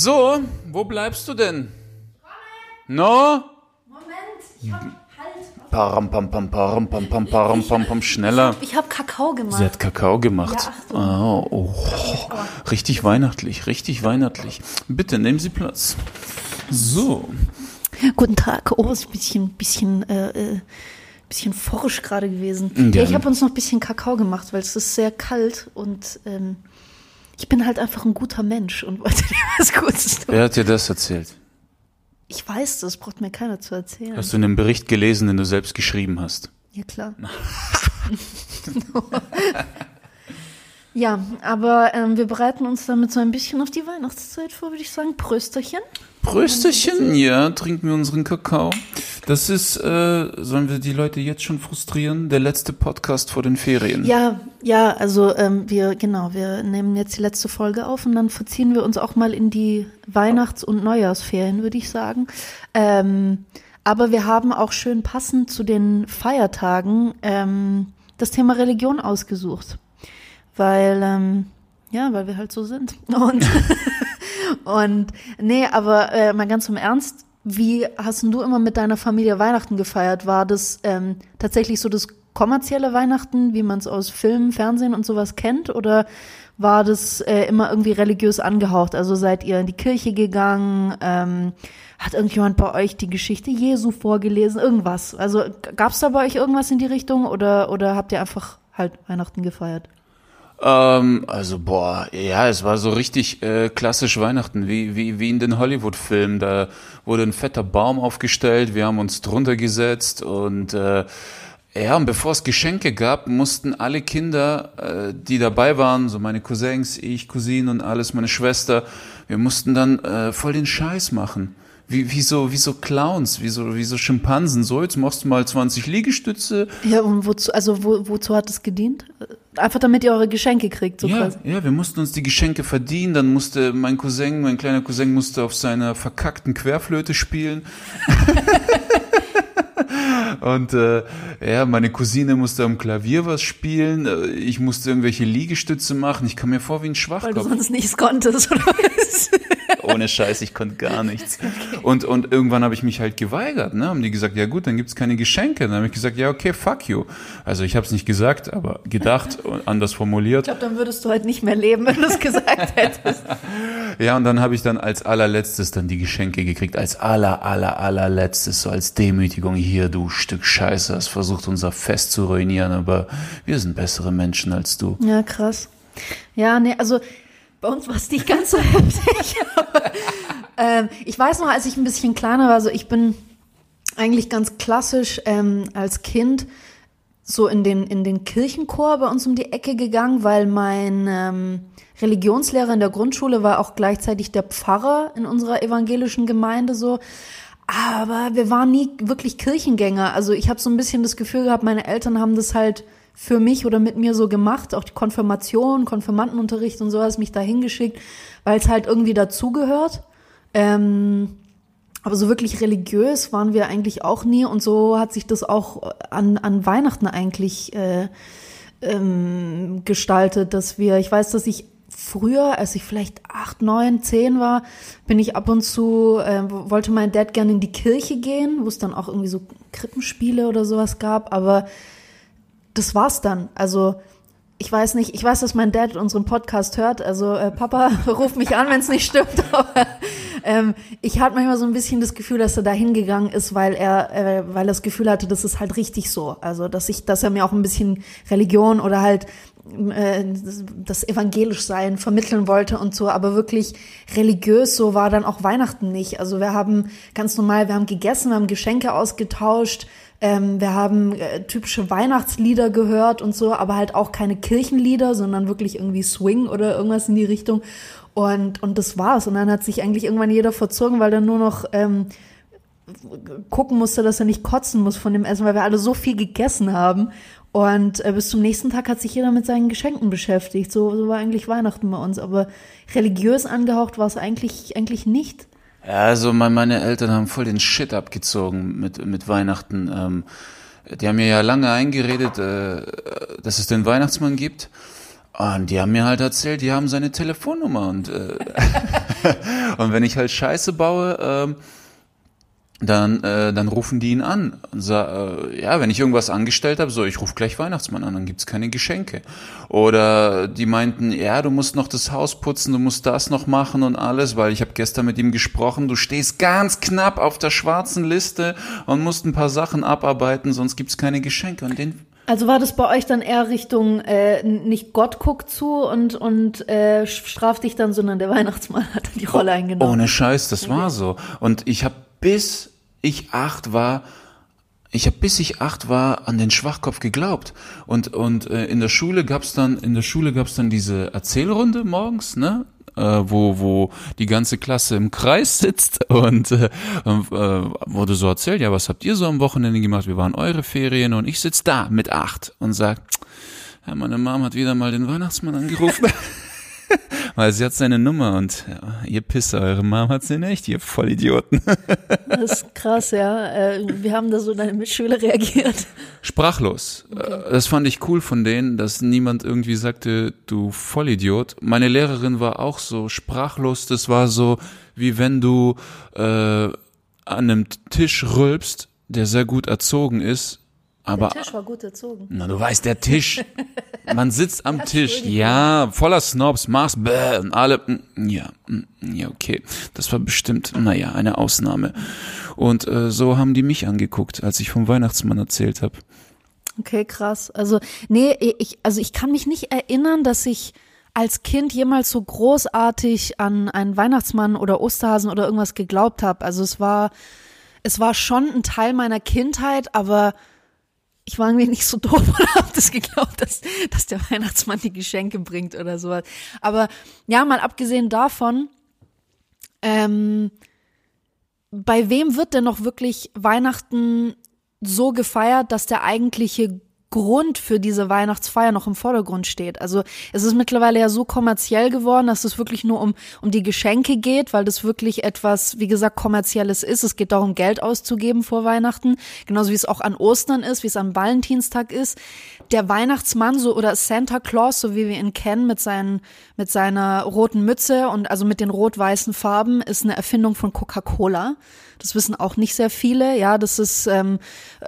So, wo bleibst du denn? No? Moment, ich hab halt. Param, pam, pam, param, pam, pam, param, pam, pam, schneller. Ich hab Kakao gemacht. Sie hat Kakao gemacht. Ja, oh, oh, richtig weihnachtlich, richtig weihnachtlich. Bitte nehmen Sie Platz. So. Guten Tag. Oh, ist ein bisschen, bisschen, äh, äh, bisschen forsch gerade gewesen. Ja. Ja, ich habe uns noch ein bisschen Kakao gemacht, weil es ist sehr kalt und ähm, ich bin halt einfach ein guter Mensch und wollte dir was Gutes tun. Wer hat dir das erzählt? Ich weiß das, braucht mir keiner zu erzählen. Hast du in einem Bericht gelesen, den du selbst geschrieben hast? Ja, klar. ja, aber ähm, wir bereiten uns damit so ein bisschen auf die Weihnachtszeit vor, würde ich sagen. Prösterchen. Prösterchen, ja, trinken wir unseren Kakao. Das ist, äh, sollen wir die Leute jetzt schon frustrieren? Der letzte Podcast vor den Ferien. Ja, ja, also ähm, wir, genau, wir nehmen jetzt die letzte Folge auf und dann verziehen wir uns auch mal in die Weihnachts- und Neujahrsferien, würde ich sagen. Ähm, aber wir haben auch schön passend zu den Feiertagen ähm, das Thema Religion ausgesucht. Weil, ähm, ja, weil wir halt so sind. Und, und nee, aber äh, mal ganz im Ernst, wie hast du immer mit deiner Familie Weihnachten gefeiert? War das ähm, tatsächlich so das kommerzielle Weihnachten, wie man es aus Filmen, Fernsehen und sowas kennt? Oder war das äh, immer irgendwie religiös angehaucht? Also seid ihr in die Kirche gegangen? Ähm, hat irgendjemand bei euch die Geschichte Jesu vorgelesen? Irgendwas? Also gab es da bei euch irgendwas in die Richtung oder, oder habt ihr einfach halt Weihnachten gefeiert? Ähm, also boah, ja, es war so richtig äh, klassisch Weihnachten, wie, wie, wie in den Hollywood-Filmen. Da wurde ein fetter Baum aufgestellt, wir haben uns drunter gesetzt und äh, ja, und bevor es Geschenke gab, mussten alle Kinder, äh, die dabei waren, so meine Cousins, ich, Cousinen und alles, meine Schwester, wir mussten dann äh, voll den Scheiß machen. Wie, wie, so, wie so Clowns, wie so, wie so Schimpansen. So, jetzt machst du mal 20 Liegestütze, Ja, und wozu, also wo, wozu hat es gedient? Einfach damit ihr eure Geschenke kriegt, so Ja, quasi. ja, wir mussten uns die Geschenke verdienen. Dann musste mein Cousin, mein kleiner Cousin musste auf seiner verkackten Querflöte spielen. Und äh, ja, meine Cousine musste am Klavier was spielen. Ich musste irgendwelche Liegestütze machen. Ich kam mir vor wie ein Weil du Schwachkopf. sonst nichts konntest, oder was? Ohne Scheiß, ich konnte gar nichts. Und, und irgendwann habe ich mich halt geweigert. Ne? Haben die gesagt, ja gut, dann gibt's keine Geschenke. Dann habe ich gesagt, ja okay, fuck you. Also ich habe es nicht gesagt, aber gedacht und anders formuliert. Ich glaube, dann würdest du halt nicht mehr leben, wenn du es gesagt hättest. Ja, und dann habe ich dann als allerletztes dann die Geschenke gekriegt, als aller, aller, allerletztes, so als Demütigung, hier, du Stück Scheiße, hast versucht, unser Fest zu ruinieren, aber wir sind bessere Menschen als du. Ja, krass. Ja, nee, also bei uns war es nicht ganz so heftig. ähm, ich weiß noch, als ich ein bisschen kleiner war, also ich bin eigentlich ganz klassisch ähm, als Kind so in den, in den Kirchenchor bei uns um die Ecke gegangen, weil mein ähm, Religionslehrer in der Grundschule war auch gleichzeitig der Pfarrer in unserer evangelischen Gemeinde so. Aber wir waren nie wirklich Kirchengänger. Also ich habe so ein bisschen das Gefühl gehabt, meine Eltern haben das halt für mich oder mit mir so gemacht. Auch die Konfirmation, Konfirmandenunterricht und so hat mich da hingeschickt, weil es halt irgendwie dazugehört. Ähm, aber so wirklich religiös waren wir eigentlich auch nie und so hat sich das auch an, an Weihnachten eigentlich äh, ähm, gestaltet, dass wir, ich weiß, dass ich früher, als ich vielleicht acht, neun, zehn war, bin ich ab und zu, äh, wollte mein Dad gerne in die Kirche gehen, wo es dann auch irgendwie so Krippenspiele oder sowas gab, aber das war's dann. Also ich weiß nicht, ich weiß, dass mein Dad unseren Podcast hört. Also äh, Papa, ruf mich an, wenn es nicht stimmt. Aber ähm, ich hatte manchmal so ein bisschen das Gefühl, dass er da hingegangen ist, weil er, äh, weil er das Gefühl hatte, das ist halt richtig so. Also dass ich, dass er mir auch ein bisschen Religion oder halt äh, das- das evangelisch sein vermitteln wollte und so, aber wirklich religiös so war dann auch Weihnachten nicht. Also wir haben ganz normal, wir haben gegessen, wir haben Geschenke ausgetauscht, ähm, wir haben äh, typische Weihnachtslieder gehört und so, aber halt auch keine Kirchenlieder, sondern wirklich irgendwie Swing oder irgendwas in die Richtung. Und, und das war's. Und dann hat sich eigentlich irgendwann jeder verzogen, weil dann nur noch ähm, gucken musste, dass er nicht kotzen muss von dem Essen, weil wir alle so viel gegessen haben. Und äh, bis zum nächsten Tag hat sich jeder mit seinen Geschenken beschäftigt. So, so war eigentlich Weihnachten bei uns. Aber religiös angehaucht war es eigentlich, eigentlich nicht. Ja, also mein, meine Eltern haben voll den Shit abgezogen mit, mit Weihnachten. Ähm, die haben mir ja lange eingeredet, äh, dass es den Weihnachtsmann gibt. Und die haben mir halt erzählt, die haben seine Telefonnummer und, äh, und wenn ich halt Scheiße baue, ähm, dann, äh, dann rufen die ihn an. Und sa äh, ja, wenn ich irgendwas angestellt habe, so, ich rufe gleich Weihnachtsmann an, dann gibt's keine Geschenke. Oder die meinten, ja, du musst noch das Haus putzen, du musst das noch machen und alles, weil ich habe gestern mit ihm gesprochen, du stehst ganz knapp auf der schwarzen Liste und musst ein paar Sachen abarbeiten, sonst gibt's keine Geschenke. Und den also war das bei euch dann eher Richtung äh, nicht Gott guckt zu und und äh, straft dich dann, sondern der Weihnachtsmann hat dann die Rolle eingenommen. Ohne Scheiß, das war so. Und ich habe bis ich acht war, ich habe bis ich acht war an den Schwachkopf geglaubt. Und und äh, in der Schule gab's dann in der Schule gab's dann diese Erzählrunde morgens ne? Äh, wo wo die ganze Klasse im Kreis sitzt und äh, äh, wurde so erzählt ja was habt ihr so am Wochenende gemacht? Wie waren eure Ferien und ich sitz da mit acht und sag ja, meine Mom hat wieder mal den Weihnachtsmann angerufen Weil sie hat seine Nummer und ja, ihr Pisser, eure Mom hat sie nicht, ihr Vollidioten. das ist krass, ja. Äh, wie haben da so deine Mitschüler reagiert? Sprachlos. Okay. Äh, das fand ich cool von denen, dass niemand irgendwie sagte, du Vollidiot. Meine Lehrerin war auch so sprachlos. Das war so, wie wenn du äh, an einem Tisch rülpst, der sehr gut erzogen ist aber, der Tisch war gut erzogen. Na, du weißt, der Tisch. Man sitzt am Tisch, ja, voller Snobs, machst bäh und alle, mm, ja, mm, ja, okay. Das war bestimmt, naja, eine Ausnahme. Und äh, so haben die mich angeguckt, als ich vom Weihnachtsmann erzählt habe. Okay, krass. Also, nee, ich, also ich kann mich nicht erinnern, dass ich als Kind jemals so großartig an einen Weihnachtsmann oder Osterhasen oder irgendwas geglaubt habe. Also es war, es war schon ein Teil meiner Kindheit, aber ich war irgendwie nicht so doof und habe das geglaubt, dass, dass der Weihnachtsmann die Geschenke bringt oder sowas. Aber ja, mal abgesehen davon, ähm, bei wem wird denn noch wirklich Weihnachten so gefeiert, dass der eigentliche Grund für diese Weihnachtsfeier noch im Vordergrund steht. Also es ist mittlerweile ja so kommerziell geworden, dass es wirklich nur um, um die Geschenke geht, weil das wirklich etwas, wie gesagt, kommerzielles ist. Es geht darum, Geld auszugeben vor Weihnachten, genauso wie es auch an Ostern ist, wie es am Valentinstag ist. Der Weihnachtsmann so oder Santa Claus, so wie wir ihn kennen, mit seinen, mit seiner roten Mütze und also mit den rot-weißen Farben, ist eine Erfindung von Coca-Cola. Das wissen auch nicht sehr viele. Ja, das ist, ähm,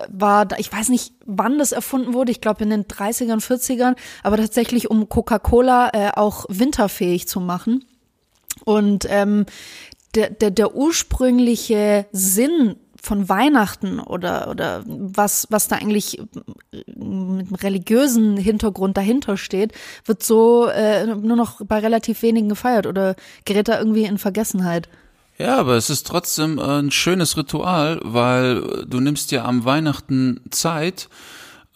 war, ich weiß nicht, wann das erfunden wurde. Ich glaube in den 30ern, 40ern, aber tatsächlich um Coca-Cola äh, auch winterfähig zu machen. Und ähm, der, der, der ursprüngliche Sinn von Weihnachten oder oder was was da eigentlich mit einem religiösen Hintergrund dahinter steht, wird so äh, nur noch bei relativ wenigen gefeiert oder gerät da irgendwie in Vergessenheit. Ja, aber es ist trotzdem äh, ein schönes Ritual, weil du nimmst dir am Weihnachten Zeit,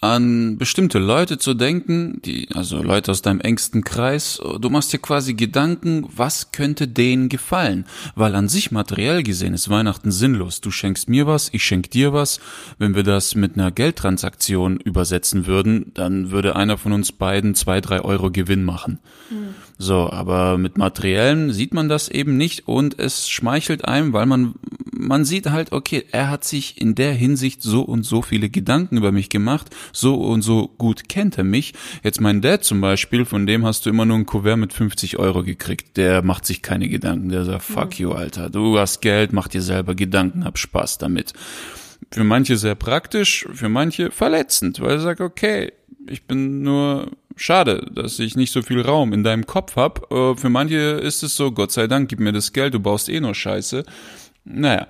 an bestimmte Leute zu denken, die, also Leute aus deinem engsten Kreis. Du machst dir quasi Gedanken, was könnte denen gefallen? Weil an sich materiell gesehen ist Weihnachten sinnlos. Du schenkst mir was, ich schenk dir was. Wenn wir das mit einer Geldtransaktion übersetzen würden, dann würde einer von uns beiden zwei, drei Euro Gewinn machen. Mhm. So, aber mit Materiellen sieht man das eben nicht und es schmeichelt einem, weil man, man sieht halt, okay, er hat sich in der Hinsicht so und so viele Gedanken über mich gemacht, so und so gut kennt er mich. Jetzt mein Dad zum Beispiel, von dem hast du immer nur ein Kuvert mit 50 Euro gekriegt. Der macht sich keine Gedanken, der sagt, fuck you, Alter, du hast Geld, mach dir selber Gedanken, hab Spaß damit. Für manche sehr praktisch, für manche verletzend, weil er sagt, okay, ich bin nur schade, dass ich nicht so viel Raum in deinem Kopf hab. Äh, für manche ist es so, Gott sei Dank, gib mir das Geld, du baust eh nur Scheiße. Naja.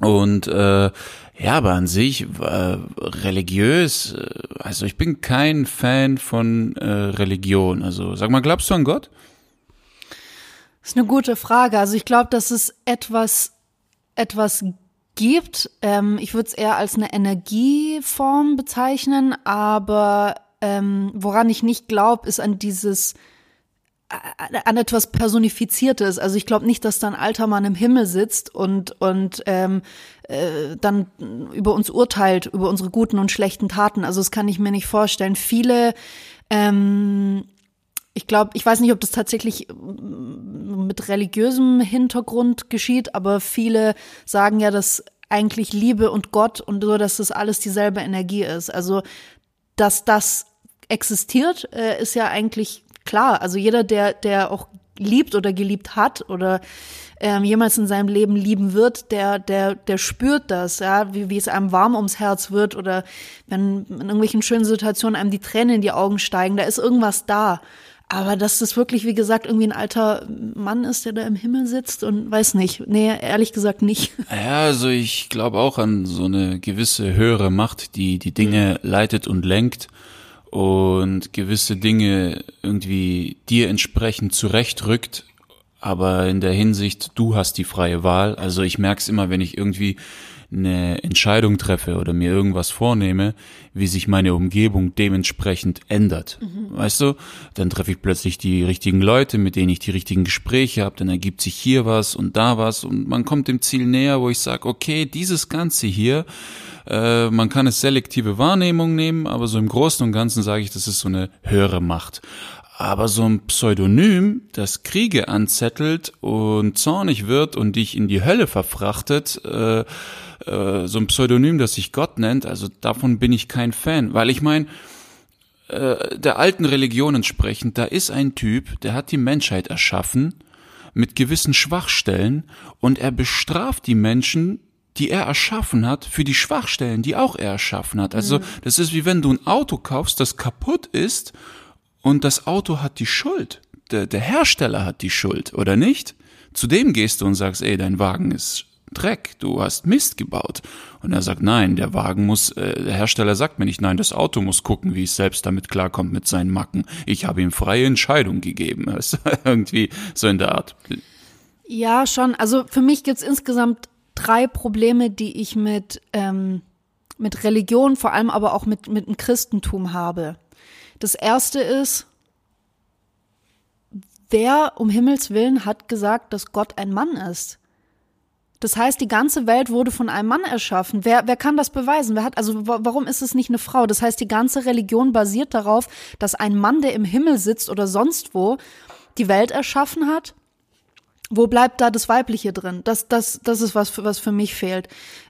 Und äh, ja, aber an sich äh, religiös, äh, also ich bin kein Fan von äh, Religion. Also sag mal, glaubst du an Gott? Das ist eine gute Frage. Also ich glaube, dass es etwas etwas gibt. Ähm, ich würde es eher als eine Energieform bezeichnen, aber ähm, woran ich nicht glaube, ist an dieses an etwas Personifiziertes. Also ich glaube nicht, dass da ein alter Mann im Himmel sitzt und, und ähm, äh, dann über uns urteilt, über unsere guten und schlechten Taten. Also das kann ich mir nicht vorstellen. Viele, ähm, ich glaube, ich weiß nicht, ob das tatsächlich mit religiösem Hintergrund geschieht, aber viele sagen ja, dass eigentlich Liebe und Gott und so, dass das alles dieselbe Energie ist. Also dass das existiert, äh, ist ja eigentlich klar. Also jeder, der, der auch liebt oder geliebt hat oder ähm, jemals in seinem Leben lieben wird, der, der, der spürt das, ja, wie, wie es einem warm ums Herz wird oder wenn in irgendwelchen schönen Situationen einem die Tränen in die Augen steigen, da ist irgendwas da. Aber dass das wirklich, wie gesagt, irgendwie ein alter Mann ist, der da im Himmel sitzt und weiß nicht. Nee, ehrlich gesagt nicht. Ja, also ich glaube auch an so eine gewisse höhere Macht, die die Dinge leitet und lenkt und gewisse Dinge irgendwie dir entsprechend zurechtrückt. Aber in der Hinsicht, du hast die freie Wahl. Also ich merke es immer, wenn ich irgendwie eine Entscheidung treffe oder mir irgendwas vornehme, wie sich meine Umgebung dementsprechend ändert. Mhm. Weißt du? Dann treffe ich plötzlich die richtigen Leute, mit denen ich die richtigen Gespräche habe, dann ergibt sich hier was und da was und man kommt dem Ziel näher, wo ich sage, okay, dieses Ganze hier, äh, man kann es selektive Wahrnehmung nehmen, aber so im Großen und Ganzen sage ich, das ist so eine höhere Macht. Aber so ein Pseudonym, das Kriege anzettelt und zornig wird und dich in die Hölle verfrachtet, äh, äh, so ein Pseudonym, das sich Gott nennt, also davon bin ich kein Fan, weil ich meine, äh, der alten Religion entsprechend, da ist ein Typ, der hat die Menschheit erschaffen mit gewissen Schwachstellen und er bestraft die Menschen, die er erschaffen hat, für die Schwachstellen, die auch er erschaffen hat. Also mhm. das ist wie wenn du ein Auto kaufst, das kaputt ist und das Auto hat die Schuld. Der, der Hersteller hat die Schuld, oder nicht? Zu dem gehst du und sagst, ey, dein Wagen ist Dreck, du hast Mist gebaut. Und er sagt, nein, der Wagen muss, äh, der Hersteller sagt mir nicht, nein, das Auto muss gucken, wie es selbst damit klarkommt mit seinen Macken. Ich habe ihm freie Entscheidung gegeben. irgendwie so in der Art. Ja, schon. Also für mich gibt's insgesamt drei Probleme, die ich mit, ähm, mit Religion, vor allem aber auch mit, mit dem Christentum habe. Das erste ist, wer um Himmels Willen hat gesagt, dass Gott ein Mann ist? Das heißt, die ganze Welt wurde von einem Mann erschaffen. Wer, wer kann das beweisen? Wer hat, also warum ist es nicht eine Frau? Das heißt, die ganze Religion basiert darauf, dass ein Mann, der im Himmel sitzt oder sonst wo, die Welt erschaffen hat. Wo bleibt da das Weibliche drin? Das, das, das ist was, was für mich fehlt.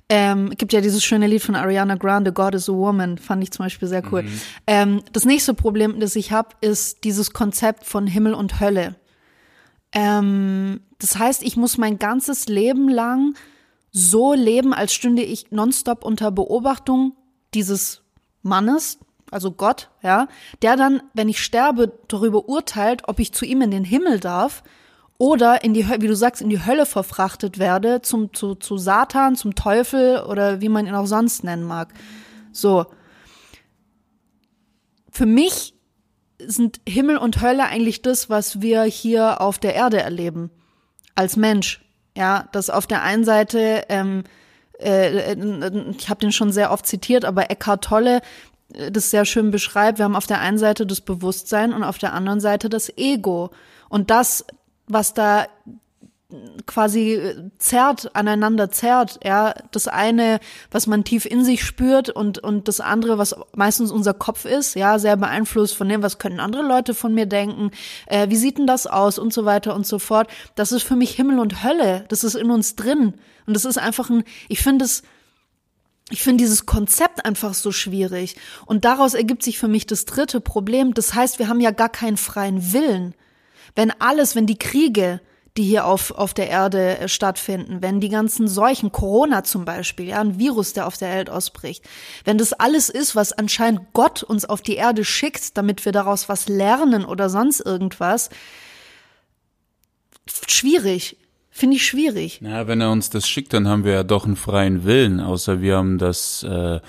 Ähm, gibt ja dieses schöne Lied von Ariana Grande, God is a Woman, fand ich zum Beispiel sehr cool. Mhm. Ähm, das nächste Problem, das ich habe, ist dieses Konzept von Himmel und Hölle. Ähm, das heißt, ich muss mein ganzes Leben lang so leben, als stünde ich nonstop unter Beobachtung dieses Mannes, also Gott, ja, der dann, wenn ich sterbe, darüber urteilt, ob ich zu ihm in den Himmel darf oder in die, wie du sagst, in die Hölle verfrachtet werde, zum, zu, zu Satan, zum Teufel oder wie man ihn auch sonst nennen mag. So. Für mich sind Himmel und Hölle eigentlich das, was wir hier auf der Erde erleben. Als Mensch. Ja, dass auf der einen Seite, ähm, äh, ich habe den schon sehr oft zitiert, aber Eckhart Tolle äh, das sehr schön beschreibt. Wir haben auf der einen Seite das Bewusstsein und auf der anderen Seite das Ego. Und das, was da quasi äh, zerrt, aneinander zerrt, ja, das eine, was man tief in sich spürt und, und das andere, was meistens unser Kopf ist, ja, sehr beeinflusst von dem, was können andere Leute von mir denken, äh, wie sieht denn das aus und so weiter und so fort. Das ist für mich Himmel und Hölle, das ist in uns drin. Und das ist einfach ein, ich finde es, ich finde dieses Konzept einfach so schwierig. Und daraus ergibt sich für mich das dritte Problem, das heißt, wir haben ja gar keinen freien Willen. Wenn alles, wenn die Kriege, die hier auf, auf der Erde äh, stattfinden, wenn die ganzen Seuchen, Corona zum Beispiel, ja, ein Virus, der auf der Welt ausbricht, wenn das alles ist, was anscheinend Gott uns auf die Erde schickt, damit wir daraus was lernen oder sonst irgendwas, schwierig. Finde ich schwierig. Na, wenn er uns das schickt, dann haben wir ja doch einen freien Willen, außer wir haben das, äh,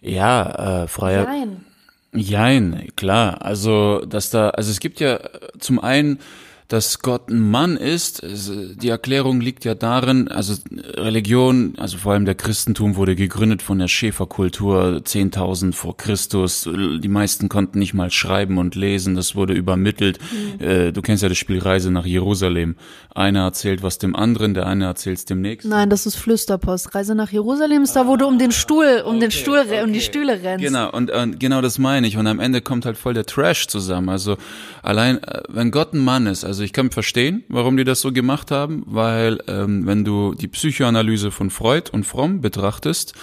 ja, äh, freier. Jein. Jein, klar. Also, dass da, also es gibt ja zum einen dass Gott ein Mann ist. Die Erklärung liegt ja darin, also Religion, also vor allem der Christentum wurde gegründet von der Schäferkultur 10.000 vor Christus. Die meisten konnten nicht mal schreiben und lesen, das wurde übermittelt. Mhm. Äh, du kennst ja das Spiel Reise nach Jerusalem. Einer erzählt was dem anderen, der eine erzählt es dem nächsten. Nein, das ist Flüsterpost. Reise nach Jerusalem ist da, wo du um den Stuhl, um okay, den Stuhl, okay. um die Stühle rennst. Genau, und, und genau das meine ich. Und am Ende kommt halt voll der Trash zusammen. Also allein, äh, wenn Gott ein Mann ist, also ich kann verstehen, warum die das so gemacht haben, weil ähm, wenn du die Psychoanalyse von Freud und Fromm betrachtest,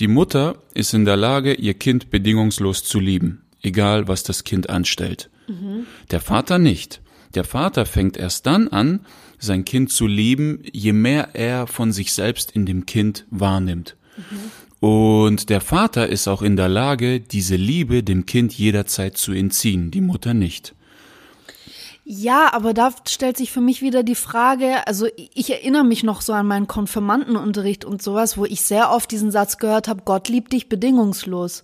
die Mutter ist in der Lage, ihr Kind bedingungslos zu lieben, egal was das Kind anstellt. Der Vater nicht. Der Vater fängt erst dann an, sein Kind zu lieben, je mehr er von sich selbst in dem Kind wahrnimmt. Und der Vater ist auch in der Lage, diese Liebe dem Kind jederzeit zu entziehen, die Mutter nicht. Ja, aber da stellt sich für mich wieder die Frage, also ich erinnere mich noch so an meinen Konfirmandenunterricht und sowas, wo ich sehr oft diesen Satz gehört habe, Gott liebt dich bedingungslos.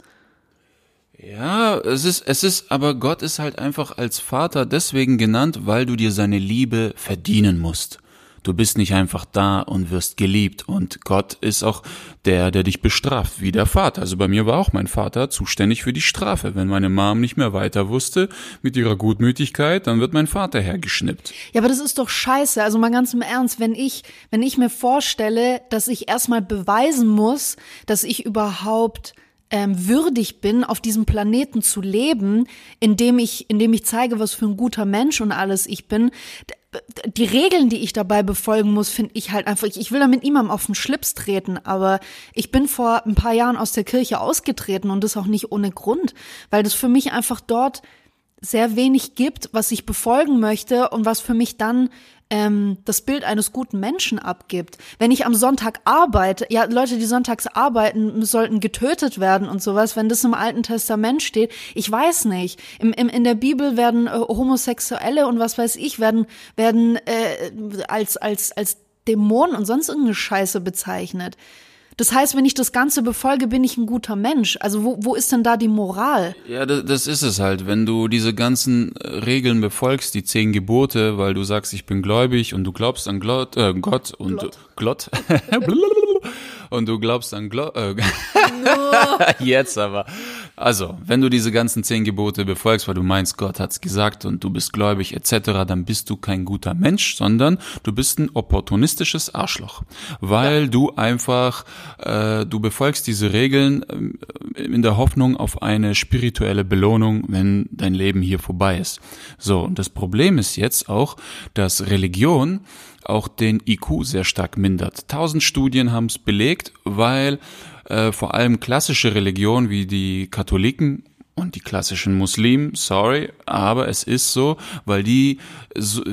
Ja, es ist, es ist, aber Gott ist halt einfach als Vater deswegen genannt, weil du dir seine Liebe verdienen musst. Du bist nicht einfach da und wirst geliebt. Und Gott ist auch der, der dich bestraft, wie der Vater. Also bei mir war auch mein Vater zuständig für die Strafe. Wenn meine Mom nicht mehr weiter wusste mit ihrer Gutmütigkeit, dann wird mein Vater hergeschnippt. Ja, aber das ist doch scheiße. Also mal ganz im Ernst, wenn ich, wenn ich mir vorstelle, dass ich erstmal beweisen muss, dass ich überhaupt ähm, würdig bin, auf diesem Planeten zu leben, indem ich, indem ich zeige, was für ein guter Mensch und alles ich bin. Die Regeln, die ich dabei befolgen muss, finde ich halt einfach, ich will damit niemandem auf den Schlips treten, aber ich bin vor ein paar Jahren aus der Kirche ausgetreten und das auch nicht ohne Grund, weil das für mich einfach dort sehr wenig gibt, was ich befolgen möchte und was für mich dann ähm, das Bild eines guten Menschen abgibt. Wenn ich am Sonntag arbeite, ja, Leute, die sonntags arbeiten, sollten getötet werden und sowas, wenn das im Alten Testament steht, ich weiß nicht. Im, im, in der Bibel werden äh, Homosexuelle und was weiß ich, werden, werden äh, als, als, als Dämonen und sonst irgendeine Scheiße bezeichnet. Das heißt, wenn ich das Ganze befolge, bin ich ein guter Mensch. Also wo, wo ist denn da die Moral? Ja, das, das ist es halt. Wenn du diese ganzen äh, Regeln befolgst, die zehn Gebote, weil du sagst, ich bin gläubig und du glaubst an Glott, äh, Gott und Glott. und du glaubst an Gott. Äh, Jetzt aber. Also, wenn du diese ganzen zehn Gebote befolgst, weil du meinst, Gott hat's gesagt und du bist gläubig etc., dann bist du kein guter Mensch, sondern du bist ein opportunistisches Arschloch, weil ja. du einfach, äh, du befolgst diese Regeln äh, in der Hoffnung auf eine spirituelle Belohnung, wenn dein Leben hier vorbei ist. So, und das Problem ist jetzt auch, dass Religion auch den IQ sehr stark mindert. Tausend Studien haben es belegt, weil äh, vor allem klassische Religionen wie die Katholiken und die klassischen Muslimen, sorry, aber es ist so, weil die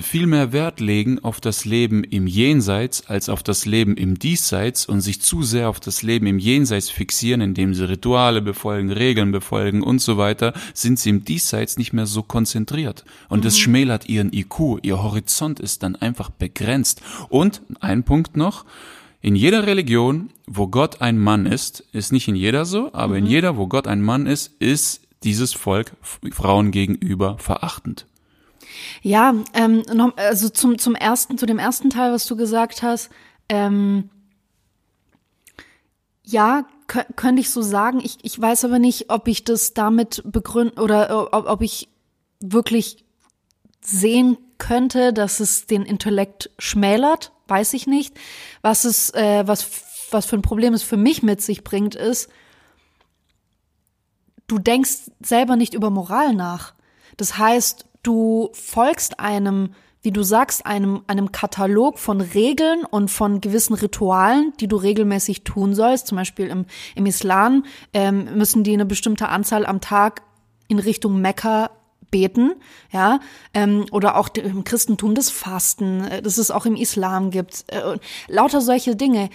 viel mehr Wert legen auf das Leben im Jenseits als auf das Leben im Diesseits und sich zu sehr auf das Leben im Jenseits fixieren, indem sie Rituale befolgen, Regeln befolgen und so weiter, sind sie im Diesseits nicht mehr so konzentriert. Und mhm. das schmälert ihren IQ, ihr Horizont ist dann einfach begrenzt. Und ein Punkt noch, in jeder Religion, wo Gott ein Mann ist, ist nicht in jeder so, aber mhm. in jeder, wo Gott ein Mann ist, ist dieses Volk Frauen gegenüber verachtend. Ja, ähm, noch, also zum, zum ersten, zu dem ersten Teil, was du gesagt hast, ähm, ja, könnte ich so sagen. Ich, ich weiß aber nicht, ob ich das damit begründen oder ob, ob ich wirklich sehen könnte, dass es den Intellekt schmälert weiß ich nicht. Was es, äh, was, was für ein Problem es für mich mit sich bringt, ist, du denkst selber nicht über Moral nach. Das heißt, du folgst einem, wie du sagst, einem, einem Katalog von Regeln und von gewissen Ritualen, die du regelmäßig tun sollst. Zum Beispiel im, im Islam ähm, müssen die eine bestimmte Anzahl am Tag in Richtung Mekka beten, ja, ähm, oder auch im Christentum das Fasten, äh, das es auch im Islam gibt, äh, lauter solche Dinge.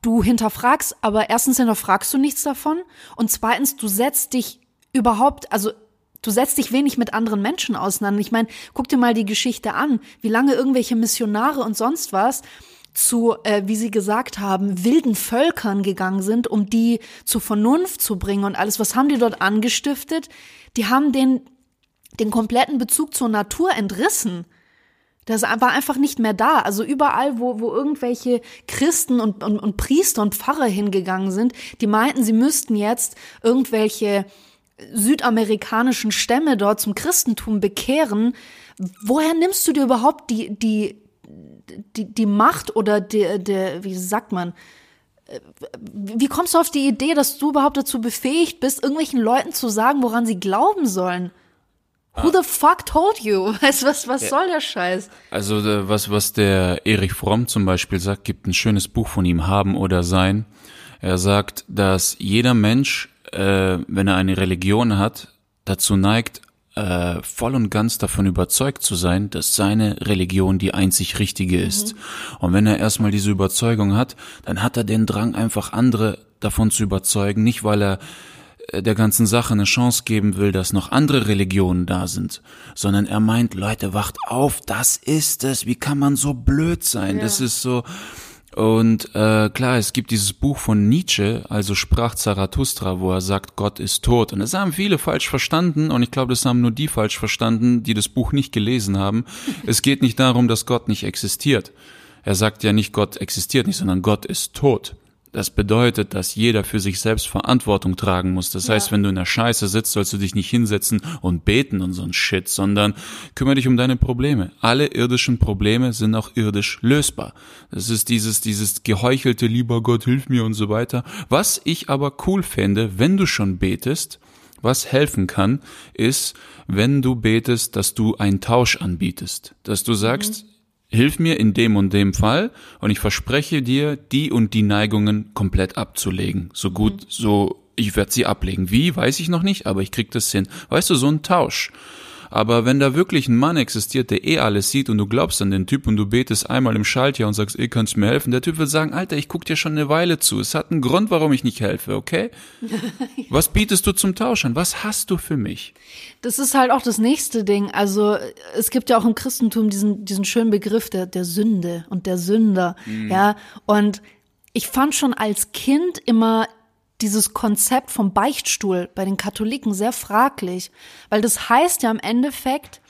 Du hinterfragst, aber erstens hinterfragst du nichts davon und zweitens, du setzt dich überhaupt, also du setzt dich wenig mit anderen Menschen auseinander. Ich meine, guck dir mal die Geschichte an, wie lange irgendwelche Missionare und sonst was zu, äh, wie sie gesagt haben, wilden Völkern gegangen sind, um die zur Vernunft zu bringen und alles. Was haben die dort angestiftet? Die haben den den kompletten Bezug zur Natur entrissen. Das war einfach nicht mehr da. Also überall, wo, wo irgendwelche Christen und, und, und Priester und Pfarrer hingegangen sind, die meinten, sie müssten jetzt irgendwelche südamerikanischen Stämme dort zum Christentum bekehren. Woher nimmst du dir überhaupt die, die, die, die Macht oder der, der, wie sagt man, wie kommst du auf die Idee, dass du überhaupt dazu befähigt bist, irgendwelchen Leuten zu sagen, woran sie glauben sollen? Who the fuck told you? Weißt was, was ja. soll der Scheiß? Also was, was der Erich Fromm zum Beispiel sagt, gibt ein schönes Buch von ihm, Haben oder Sein. Er sagt, dass jeder Mensch, äh, wenn er eine Religion hat, dazu neigt, äh, voll und ganz davon überzeugt zu sein, dass seine Religion die einzig richtige ist. Mhm. Und wenn er erstmal diese Überzeugung hat, dann hat er den Drang, einfach andere davon zu überzeugen, nicht weil er äh, der ganzen Sache eine Chance geben will, dass noch andere Religionen da sind, sondern er meint, Leute, wacht auf, das ist es, wie kann man so blöd sein? Ja. Das ist so, und äh, klar, es gibt dieses Buch von Nietzsche, also sprach Zarathustra, wo er sagt, Gott ist tot. Und das haben viele falsch verstanden und ich glaube, das haben nur die falsch verstanden, die das Buch nicht gelesen haben. es geht nicht darum, dass Gott nicht existiert. Er sagt ja nicht, Gott existiert nicht, sondern Gott ist tot. Das bedeutet, dass jeder für sich selbst Verantwortung tragen muss. Das ja. heißt, wenn du in der Scheiße sitzt, sollst du dich nicht hinsetzen und beten und so ein Shit, sondern kümmere dich um deine Probleme. Alle irdischen Probleme sind auch irdisch lösbar. Das ist dieses, dieses geheuchelte, lieber Gott, hilf mir und so weiter. Was ich aber cool fände, wenn du schon betest, was helfen kann, ist, wenn du betest, dass du einen Tausch anbietest. Dass du sagst, mhm hilf mir in dem und dem Fall und ich verspreche dir, die und die Neigungen komplett abzulegen. So gut, mhm. so, ich werde sie ablegen. Wie, weiß ich noch nicht, aber ich krieg das hin. Weißt du, so ein Tausch. Aber wenn da wirklich ein Mann existiert, der eh alles sieht und du glaubst an den Typ und du betest einmal im Schaltjahr und sagst, eh, kannst mir helfen, der Typ wird sagen, Alter, ich guck dir schon eine Weile zu. Es hat einen Grund, warum ich nicht helfe, okay? Was bietest du zum Tausch an? Was hast du für mich? Das ist halt auch das nächste Ding. Also es gibt ja auch im Christentum diesen, diesen schönen Begriff der, der Sünde und der Sünder. Mhm. Ja, und ich fand schon als Kind immer dieses Konzept vom Beichtstuhl bei den Katholiken sehr fraglich, weil das heißt ja im Endeffekt,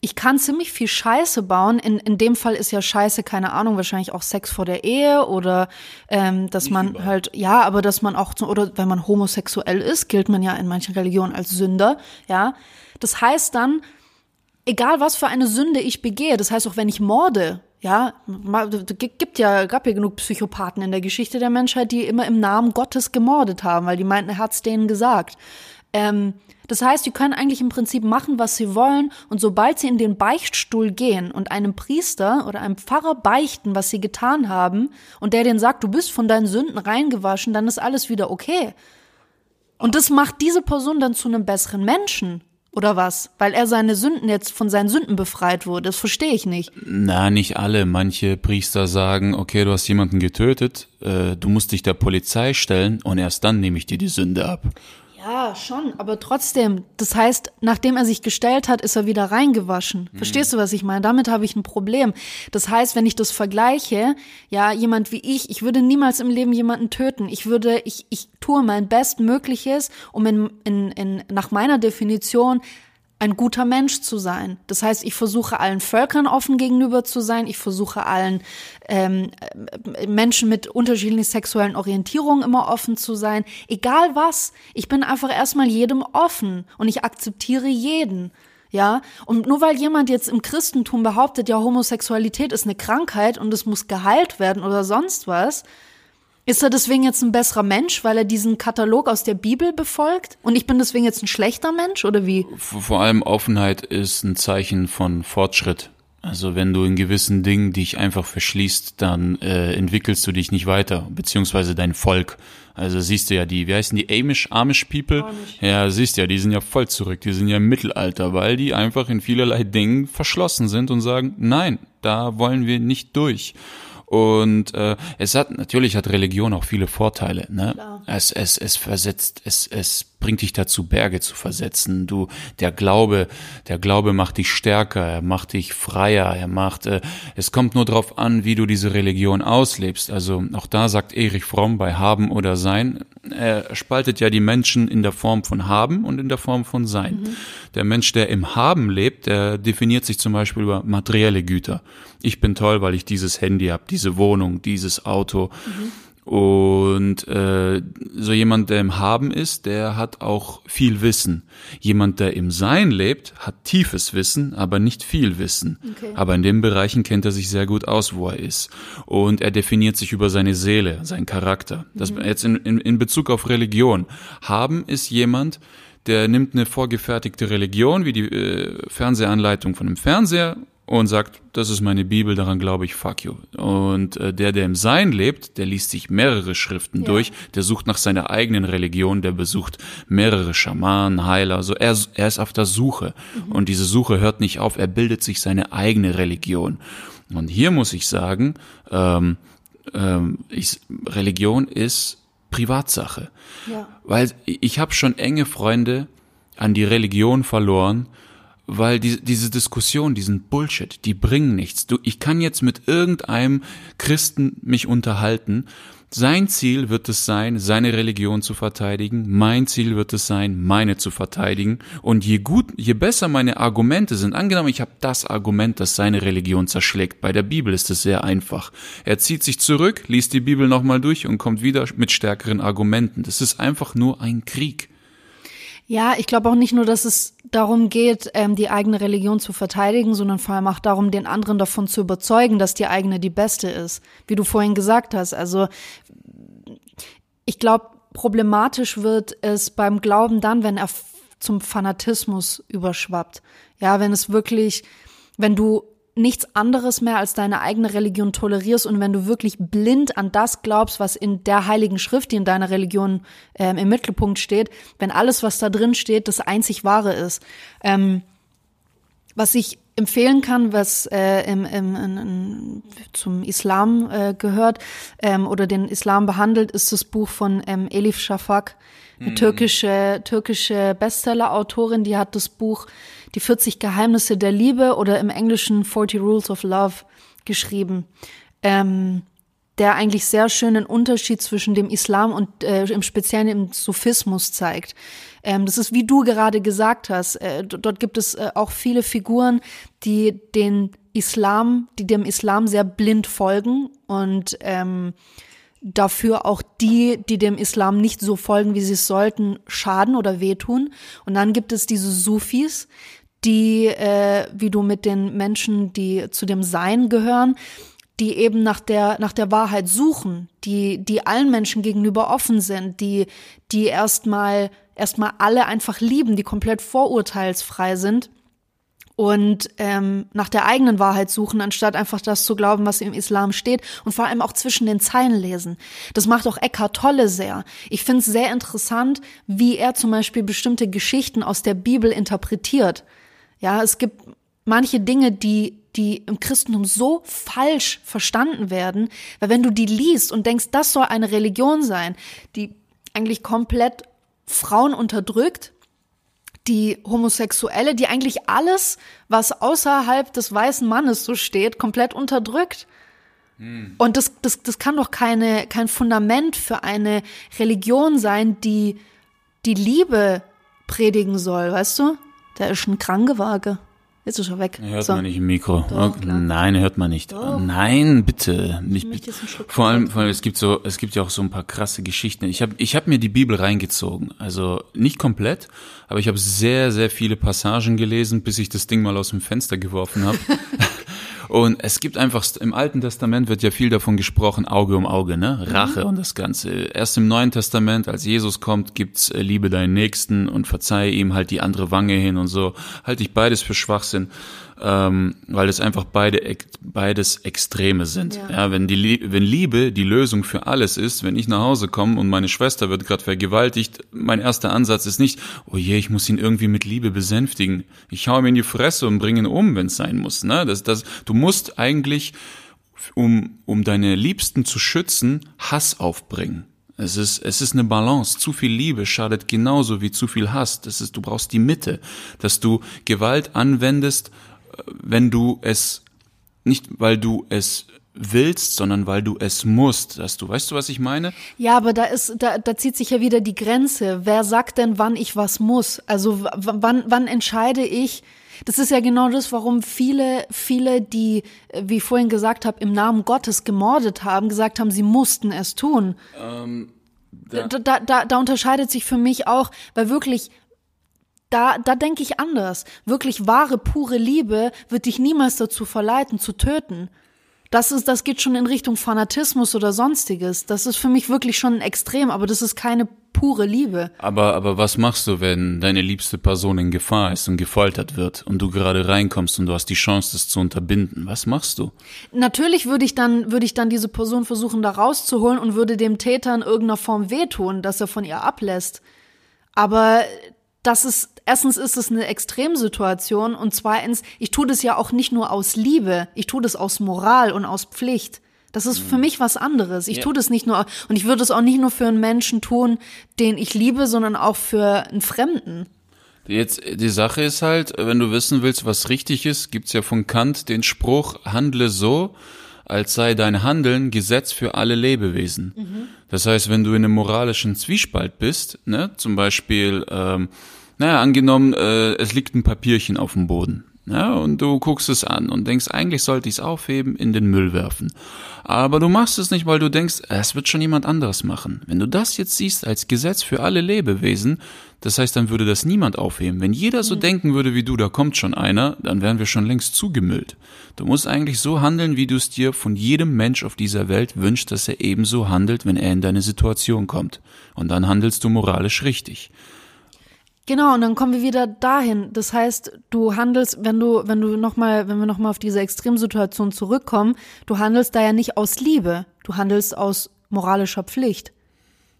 ich kann ziemlich viel Scheiße bauen. In, in dem Fall ist ja Scheiße, keine Ahnung, wahrscheinlich auch Sex vor der Ehe oder ähm, dass Nicht man überall. halt, ja, aber dass man auch, oder wenn man homosexuell ist, gilt man ja in manchen Religionen als Sünder, ja. Das heißt dann, egal was für eine Sünde ich begehe, das heißt auch wenn ich morde, ja, gibt ja, gab ja genug Psychopathen in der Geschichte der Menschheit, die immer im Namen Gottes gemordet haben, weil die meinten, er hat's denen gesagt. Ähm, das heißt, die können eigentlich im Prinzip machen, was sie wollen, und sobald sie in den Beichtstuhl gehen und einem Priester oder einem Pfarrer beichten, was sie getan haben, und der denen sagt, du bist von deinen Sünden reingewaschen, dann ist alles wieder okay. Und das macht diese Person dann zu einem besseren Menschen. Oder was? Weil er seine Sünden jetzt von seinen Sünden befreit wurde. Das verstehe ich nicht. Na, nicht alle. Manche Priester sagen, okay, du hast jemanden getötet, äh, du musst dich der Polizei stellen und erst dann nehme ich dir die Sünde ab. Ja, schon, aber trotzdem, das heißt, nachdem er sich gestellt hat, ist er wieder reingewaschen. Mhm. Verstehst du, was ich meine? Damit habe ich ein Problem. Das heißt, wenn ich das vergleiche, ja, jemand wie ich, ich würde niemals im Leben jemanden töten. Ich würde, ich, ich tue mein Bestmögliches, um in, in, in, nach meiner Definition ein guter Mensch zu sein. Das heißt, ich versuche allen Völkern offen gegenüber zu sein. Ich versuche allen ähm, Menschen mit unterschiedlichen sexuellen Orientierungen immer offen zu sein. Egal was. Ich bin einfach erstmal jedem offen und ich akzeptiere jeden. Ja, und nur weil jemand jetzt im Christentum behauptet, ja, Homosexualität ist eine Krankheit und es muss geheilt werden oder sonst was, ist er deswegen jetzt ein besserer Mensch, weil er diesen Katalog aus der Bibel befolgt? Und ich bin deswegen jetzt ein schlechter Mensch oder wie? Vor allem Offenheit ist ein Zeichen von Fortschritt. Also wenn du in gewissen Dingen dich einfach verschließt, dann äh, entwickelst du dich nicht weiter, beziehungsweise dein Volk. Also siehst du ja die, wie heißen die Amish, Amish People? Amish. Ja, siehst ja, die sind ja voll zurück, die sind ja im Mittelalter, weil die einfach in vielerlei Dingen verschlossen sind und sagen, nein, da wollen wir nicht durch. Und äh, es hat natürlich hat Religion auch viele Vorteile. Ne? Es, es, es versetzt, es, es bringt dich dazu, Berge zu versetzen. Du, der Glaube, der Glaube macht dich stärker, er macht dich freier, er macht. Äh, es kommt nur darauf an, wie du diese Religion auslebst. Also auch da sagt Erich Fromm bei Haben oder Sein, er spaltet ja die Menschen in der Form von Haben und in der Form von Sein. Mhm. Der Mensch, der im Haben lebt, der definiert sich zum Beispiel über materielle Güter. Ich bin toll, weil ich dieses Handy habe, diese Wohnung, dieses Auto. Mhm. Und äh, so jemand, der im Haben ist, der hat auch viel Wissen. Jemand, der im Sein lebt, hat tiefes Wissen, aber nicht viel Wissen. Okay. Aber in den Bereichen kennt er sich sehr gut aus, wo er ist. Und er definiert sich über seine Seele, seinen Charakter. Das mhm. jetzt in, in, in Bezug auf Religion. Haben ist jemand, der nimmt eine vorgefertigte Religion, wie die äh, Fernsehanleitung von einem Fernseher, und sagt, das ist meine Bibel, daran glaube ich, fuck you. Und äh, der, der im Sein lebt, der liest sich mehrere Schriften ja. durch, der sucht nach seiner eigenen Religion, der besucht mehrere Schamanen, Heiler, also er, er ist auf der Suche. Mhm. Und diese Suche hört nicht auf, er bildet sich seine eigene Religion. Und hier muss ich sagen, ähm, ähm, ich, Religion ist Privatsache. Ja. Weil ich habe schon enge Freunde an die Religion verloren, weil die, diese Diskussion, diesen Bullshit, die bringen nichts. Du, ich kann jetzt mit irgendeinem Christen mich unterhalten. Sein Ziel wird es sein, seine Religion zu verteidigen. Mein Ziel wird es sein, meine zu verteidigen. Und je gut, je besser meine Argumente sind, angenommen, ich habe das Argument, das seine Religion zerschlägt. Bei der Bibel ist es sehr einfach. Er zieht sich zurück, liest die Bibel nochmal durch und kommt wieder mit stärkeren Argumenten. Das ist einfach nur ein Krieg. Ja, ich glaube auch nicht nur, dass es darum geht, ähm, die eigene Religion zu verteidigen, sondern vor allem auch darum, den anderen davon zu überzeugen, dass die eigene die beste ist. Wie du vorhin gesagt hast. Also ich glaube, problematisch wird es beim Glauben dann, wenn er zum Fanatismus überschwappt. Ja, wenn es wirklich, wenn du nichts anderes mehr als deine eigene Religion tolerierst und wenn du wirklich blind an das glaubst, was in der heiligen Schrift, die in deiner Religion ähm, im Mittelpunkt steht, wenn alles, was da drin steht, das einzig wahre ist. Ähm, was ich empfehlen kann, was äh, im, im, in, zum Islam äh, gehört ähm, oder den Islam behandelt, ist das Buch von ähm, Elif Shafak, eine mhm. türkische, türkische Bestseller-Autorin, die hat das Buch die 40 Geheimnisse der Liebe oder im Englischen 40 Rules of Love geschrieben, ähm, der eigentlich sehr schönen Unterschied zwischen dem Islam und äh, im Speziellen im Sufismus zeigt. Ähm, das ist, wie du gerade gesagt hast, äh, dort gibt es äh, auch viele Figuren, die den Islam, die dem Islam sehr blind folgen und ähm, dafür auch die, die dem Islam nicht so folgen, wie sie es sollten, schaden oder wehtun. Und dann gibt es diese Sufis, die, äh, wie du mit den Menschen, die zu dem Sein gehören, die eben nach der, nach der Wahrheit suchen, die, die allen Menschen gegenüber offen sind, die, die erstmal, erstmal alle einfach lieben, die komplett vorurteilsfrei sind und ähm, nach der eigenen Wahrheit suchen, anstatt einfach das zu glauben, was im Islam steht und vor allem auch zwischen den Zeilen lesen. Das macht auch Eckhart Tolle sehr. Ich finde es sehr interessant, wie er zum Beispiel bestimmte Geschichten aus der Bibel interpretiert. Ja, es gibt manche Dinge, die, die im Christentum so falsch verstanden werden, weil wenn du die liest und denkst, das soll eine Religion sein, die eigentlich komplett Frauen unterdrückt, die Homosexuelle, die eigentlich alles, was außerhalb des weißen Mannes so steht, komplett unterdrückt. Hm. Und das, das, das kann doch keine, kein Fundament für eine Religion sein, die die Liebe predigen soll, weißt du? Da ist ein Krankenwagen. Jetzt ist er weg. Hört so. man nicht im Mikro. Doch, okay. Nein, hört man nicht. Doch. Nein, bitte. Nicht, bitte. Vor allem, vor allem, es gibt so, es gibt ja auch so ein paar krasse Geschichten. Ich habe, ich habe mir die Bibel reingezogen. Also nicht komplett, aber ich habe sehr, sehr viele Passagen gelesen, bis ich das Ding mal aus dem Fenster geworfen habe. Und es gibt einfach, im Alten Testament wird ja viel davon gesprochen, Auge um Auge, ne? Rache mhm. und das Ganze. Erst im Neuen Testament, als Jesus kommt, gibt's äh, Liebe deinen Nächsten und verzeih ihm halt die andere Wange hin und so. Halte ich beides für Schwachsinn ähm, weil es einfach beide beides Extreme sind. Ja. ja, wenn die wenn Liebe die Lösung für alles ist, wenn ich nach Hause komme und meine Schwester wird gerade vergewaltigt, mein erster Ansatz ist nicht, oh je, ich muss ihn irgendwie mit Liebe besänftigen. Ich hau ihm in die Fresse und bringe ihn um, wenn es sein muss. Ne, das das du musst eigentlich um um deine Liebsten zu schützen Hass aufbringen. Es ist, es ist eine Balance. Zu viel Liebe schadet genauso wie zu viel Hass. Das ist, du brauchst die Mitte, dass du Gewalt anwendest, wenn du es nicht, weil du es willst, sondern weil du es musst, dass du, weißt du, was ich meine? Ja, aber da ist, da, da zieht sich ja wieder die Grenze. Wer sagt denn, wann ich was muss? Also wann, wann entscheide ich? Das ist ja genau das, warum viele, viele, die, wie ich vorhin gesagt habe, im Namen Gottes gemordet haben, gesagt haben, sie mussten es tun. Ähm, da, da, da, da unterscheidet sich für mich auch, weil wirklich da, da denke ich anders. Wirklich wahre, pure Liebe wird dich niemals dazu verleiten, zu töten. Das ist, das geht schon in Richtung Fanatismus oder sonstiges. Das ist für mich wirklich schon ein Extrem, aber das ist keine pure Liebe. Aber, aber was machst du, wenn deine liebste Person in Gefahr ist und gefoltert wird und du gerade reinkommst und du hast die Chance, das zu unterbinden? Was machst du? Natürlich würde ich dann, würde ich dann diese Person versuchen, da rauszuholen und würde dem Täter in irgendeiner Form wehtun, dass er von ihr ablässt. Aber das ist, erstens ist es eine Extremsituation und zweitens, ich tue das ja auch nicht nur aus Liebe, ich tue das aus Moral und aus Pflicht. Das ist für mich was anderes. Ich Ja. tue das nicht nur, und ich würde es auch nicht nur für einen Menschen tun, den ich liebe, sondern auch für einen Fremden. Jetzt, die Sache ist halt, wenn du wissen willst, was richtig ist, gibt's ja von Kant den Spruch, handle so, als sei dein Handeln Gesetz für alle Lebewesen. Das heißt, wenn du in einem moralischen Zwiespalt bist, ne, zum Beispiel, ähm, naja, angenommen, äh, es liegt ein Papierchen auf dem Boden. Ja, und du guckst es an und denkst, eigentlich sollte ich es aufheben, in den Müll werfen. Aber du machst es nicht, weil du denkst, es wird schon jemand anderes machen. Wenn du das jetzt siehst als Gesetz für alle Lebewesen, das heißt, dann würde das niemand aufheben. Wenn jeder so denken würde wie du, da kommt schon einer, dann wären wir schon längst zugemüllt. Du musst eigentlich so handeln, wie du es dir von jedem Mensch auf dieser Welt wünschst, dass er ebenso handelt, wenn er in deine Situation kommt. Und dann handelst du moralisch richtig. Genau, und dann kommen wir wieder dahin. Das heißt, du handelst, wenn du, wenn du noch mal, wenn wir noch mal auf diese Extremsituation zurückkommen, du handelst da ja nicht aus Liebe, du handelst aus moralischer Pflicht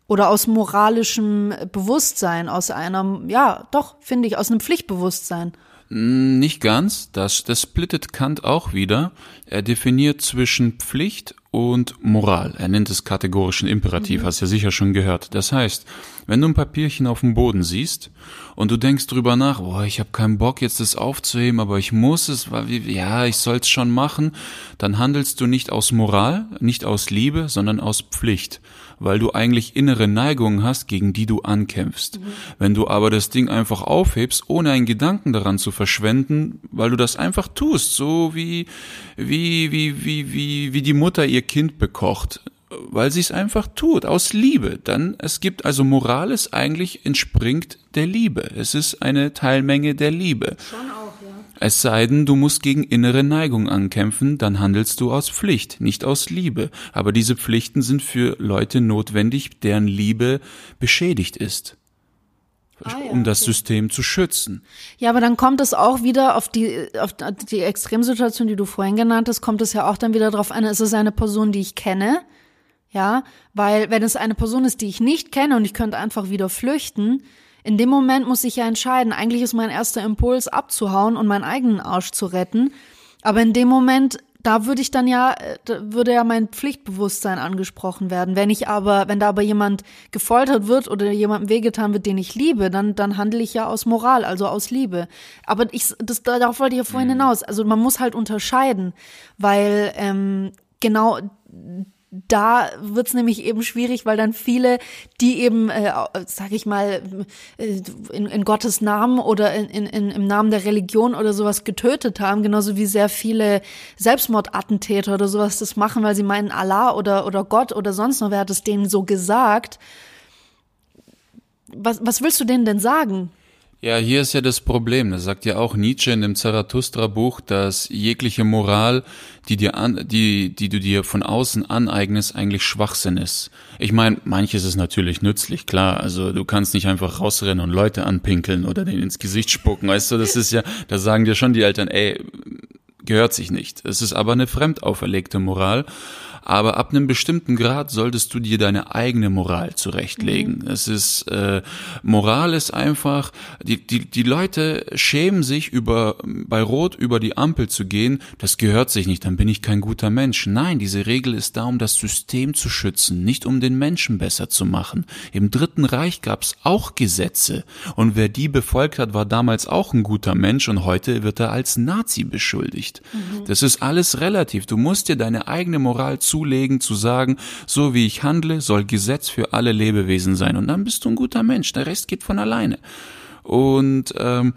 oder aus moralischem Bewusstsein, aus einem, ja, doch, finde ich, aus einem Pflichtbewusstsein. Nicht ganz, das, das splittet Kant auch wieder. Er definiert zwischen Pflicht und Moral. Er nennt es kategorischen Imperativ, hast ja sicher schon gehört. Das heißt, wenn du ein Papierchen auf dem Boden siehst und du denkst drüber nach, boah, ich habe keinen Bock jetzt das aufzuheben, aber ich muss es, weil ja, ich soll's schon machen, dann handelst du nicht aus Moral, nicht aus Liebe, sondern aus Pflicht, weil du eigentlich innere Neigungen hast, gegen die du ankämpfst. Wenn du aber das Ding einfach aufhebst, ohne einen Gedanken daran zu verschwenden, weil du das einfach tust, so wie wie wie wie wie wie die Mutter ihr Kind bekocht, weil sie es einfach tut aus Liebe. Dann es gibt also Moral ist eigentlich entspringt der Liebe. Es ist eine Teilmenge der Liebe. Schon auch. Es sei denn, du musst gegen innere Neigung ankämpfen, dann handelst du aus Pflicht, nicht aus Liebe. Aber diese Pflichten sind für Leute notwendig, deren Liebe beschädigt ist, Ah, ja, um das okay. System zu schützen. Ja, aber dann kommt es auch wieder auf die, auf die Extremsituation, die du vorhin genannt hast, kommt es ja auch dann wieder darauf an, ist es eine Person, die ich kenne? Ja, weil wenn es eine Person ist, die ich nicht kenne und ich könnte einfach wieder flüchten, in dem Moment muss ich ja entscheiden, eigentlich ist mein erster Impuls abzuhauen und meinen eigenen Arsch zu retten. Aber in dem Moment, da würde ich dann ja, äh, da würde ja mein Pflichtbewusstsein angesprochen werden. Wenn ich aber, wenn da aber jemand gefoltert wird oder jemandem wehgetan wird, den ich liebe, dann, dann handle ich ja aus Moral, also aus Liebe. Aber ich, das, darauf wollte ich ja vorhin hinaus. Also man muss halt unterscheiden, weil ähm, genau da wird's nämlich eben schwierig, weil dann viele, die eben, äh, sag ich mal, äh, in, in Gottes Namen oder in, in, im Namen der Religion oder sowas getötet haben, genauso wie sehr viele Selbstmordattentäter oder sowas das machen, weil sie meinen, Allah oder, oder Gott oder sonst noch, wer hat es denen so gesagt. Was, was willst du denen denn sagen? Ja, hier ist ja das Problem. Das sagt ja auch Nietzsche in dem Zarathustra-Buch, dass jegliche Moral, die dir an, die, die du dir von außen aneignest, eigentlich Schwachsinn ist. Ich meine, manches ist natürlich nützlich, klar. Also du kannst nicht einfach rausrennen und Leute anpinkeln oder denen ins Gesicht spucken, weißt du? Das ist ja, da sagen dir schon die Eltern, ey, gehört sich nicht. Es ist aber eine fremd auferlegte Moral. Aber ab einem bestimmten Grad solltest du dir deine eigene Moral zurechtlegen. Es ist äh, Moral ist einfach die die die Leute schämen sich über bei Rot über die Ampel zu gehen. Das gehört sich nicht. Dann bin ich kein guter Mensch. Nein, diese Regel ist da, um das System zu schützen, nicht um den Menschen besser zu machen. Im Dritten Reich gab es auch Gesetze und wer die befolgt hat, war damals auch ein guter Mensch und heute wird er als Nazi beschuldigt. Das ist alles relativ. Du musst dir deine eigene Moral zulegen, zu sagen, so wie ich handle, soll Gesetz für alle Lebewesen sein. Und dann bist du ein guter Mensch. Der Rest geht von alleine. Und ähm,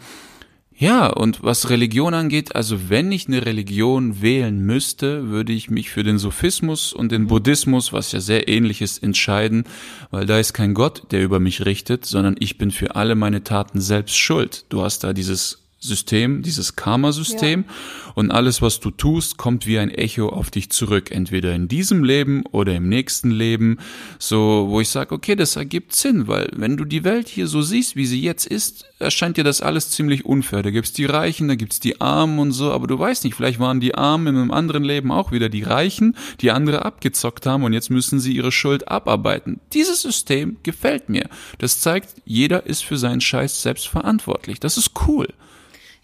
ja, und was Religion angeht, also wenn ich eine Religion wählen müsste, würde ich mich für den Sophismus und den Buddhismus, was ja sehr ähnlich ist, entscheiden, weil da ist kein Gott, der über mich richtet, sondern ich bin für alle meine Taten selbst schuld. Du hast da dieses System, dieses Karma-System. Ja. Und alles, was du tust, kommt wie ein Echo auf dich zurück. Entweder in diesem Leben oder im nächsten Leben. So, wo ich sage, okay, das ergibt Sinn, weil wenn du die Welt hier so siehst, wie sie jetzt ist, erscheint dir das alles ziemlich unfair. Da gibt's die Reichen, da gibt's die Armen und so, aber du weißt nicht, vielleicht waren die Armen in einem anderen Leben auch wieder die Reichen, die andere abgezockt haben und jetzt müssen sie ihre Schuld abarbeiten. Dieses System gefällt mir. Das zeigt, jeder ist für seinen Scheiß selbst verantwortlich. Das ist cool.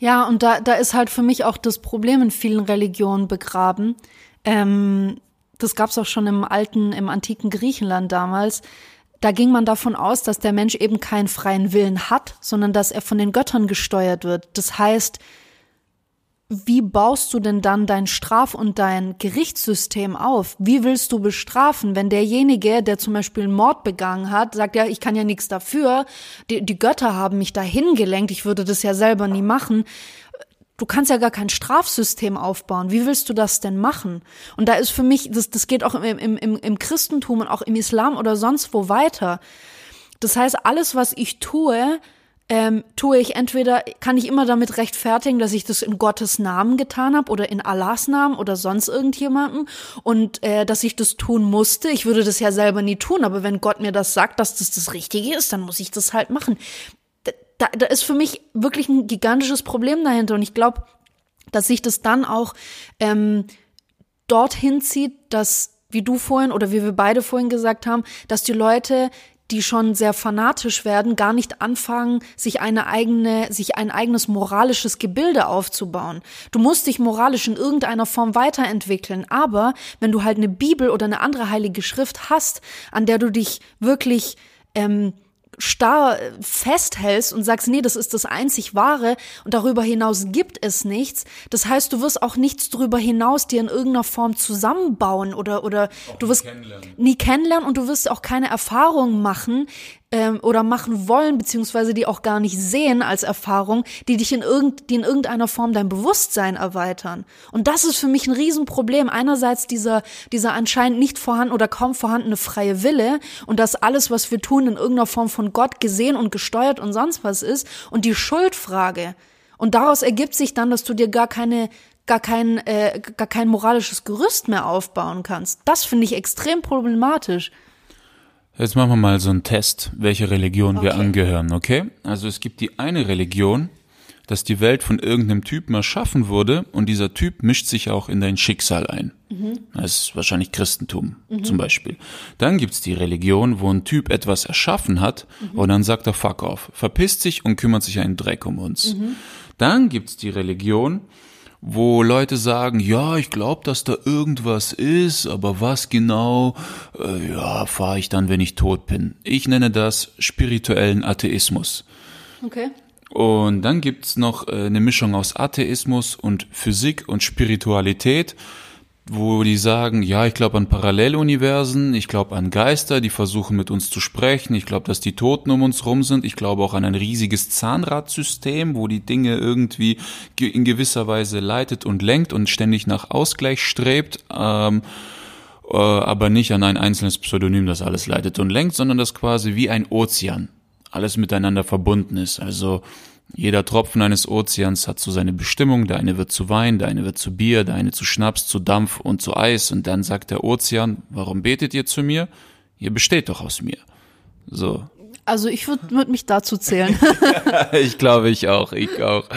Ja, und da, da ist halt für mich auch das Problem in vielen Religionen begraben. Ähm, das gab's auch schon im alten, im antiken Griechenland damals. Da ging man davon aus, dass der Mensch eben keinen freien Willen hat, sondern dass er von den Göttern gesteuert wird. Das heißt, wie baust du denn dann dein Straf- und dein Gerichtssystem auf? Wie willst du bestrafen, wenn derjenige, der zum Beispiel einen Mord begangen hat, sagt, ja, ich kann ja nichts dafür, die, die Götter haben mich dahin gelenkt, ich würde das ja selber nie machen. Du kannst ja gar kein Strafsystem aufbauen. Wie willst du das denn machen? Und da ist für mich, das, das geht auch im, im, im, im Christentum und auch im Islam oder sonst wo weiter. Das heißt, alles, was ich tue, ähm, tue ich entweder, kann ich immer damit rechtfertigen, dass ich das in Gottes Namen getan habe oder in Allahs Namen oder sonst irgendjemanden und äh, dass ich das tun musste. Ich würde das ja selber nie tun, aber wenn Gott mir das sagt, dass das das Richtige ist, dann muss ich das halt machen. Da, da ist für mich wirklich ein gigantisches Problem dahinter und ich glaube, dass sich das dann auch ähm, dorthin zieht, dass wie du vorhin oder wie wir beide vorhin gesagt haben, dass die Leute die schon sehr fanatisch werden, gar nicht anfangen, sich eine eigene, sich ein eigenes moralisches Gebilde aufzubauen. Du musst dich moralisch in irgendeiner Form weiterentwickeln, aber wenn du halt eine Bibel oder eine andere heilige Schrift hast, an der du dich wirklich ähm, starr festhältst und sagst, nee, das ist das einzig wahre und darüber hinaus gibt es nichts. Das heißt, du wirst auch nichts darüber hinaus dir in irgendeiner Form zusammenbauen oder, oder du wirst kennenlernen. nie kennenlernen und du wirst auch keine Erfahrungen machen, ähm, oder machen wollen, beziehungsweise die auch gar nicht sehen als Erfahrung, die dich in, irgend, die in irgendeiner Form dein Bewusstsein erweitern. Und das ist für mich ein Riesenproblem. Einerseits dieser, dieser anscheinend nicht vorhanden oder kaum vorhandene freie Wille und dass alles, was wir tun, in irgendeiner Form von Gott gesehen und gesteuert und sonst was ist und die Schuldfrage. Und daraus ergibt sich dann, dass du dir gar keine gar kein, äh, gar kein moralisches Gerüst mehr aufbauen kannst. Das finde ich extrem problematisch. Jetzt machen wir mal so einen Test, welche Religion okay. wir angehören, okay? Also es gibt die eine Religion, dass die Welt von irgendeinem Typen erschaffen wurde und dieser Typ mischt sich auch in dein Schicksal ein. Mhm. Das ist wahrscheinlich Christentum mhm. zum Beispiel. Dann gibt's die Religion, wo ein Typ etwas erschaffen hat mhm. und dann sagt er Fuck off, verpisst sich und kümmert sich einen Dreck um uns. Mhm. Dann gibt's die Religion, wo Leute sagen, ja, ich glaube, dass da irgendwas ist, aber was genau, äh, ja, fahre ich dann, wenn ich tot bin. Ich nenne das spirituellen Atheismus. Okay. Und dann gibt's noch äh, eine Mischung aus Atheismus und Physik und Spiritualität wo die sagen, ja, ich glaube an Paralleluniversen, ich glaube an Geister, die versuchen mit uns zu sprechen, ich glaube, dass die Toten um uns rum sind, ich glaube auch an ein riesiges Zahnradsystem, wo die Dinge irgendwie in gewisser Weise leitet und lenkt und ständig nach Ausgleich strebt, ähm, äh, aber nicht an ein einzelnes Pseudonym, das alles leitet und lenkt, sondern das quasi wie ein Ozean alles miteinander verbunden ist. Also jeder Tropfen eines Ozeans hat so seine Bestimmung, der eine wird zu Wein, der eine wird zu Bier, der eine zu Schnaps, zu Dampf und zu Eis und dann sagt der Ozean, warum betet ihr zu mir? Ihr besteht doch aus mir. So. Also ich würde würd mich dazu zählen. ich glaube ich auch, ich auch.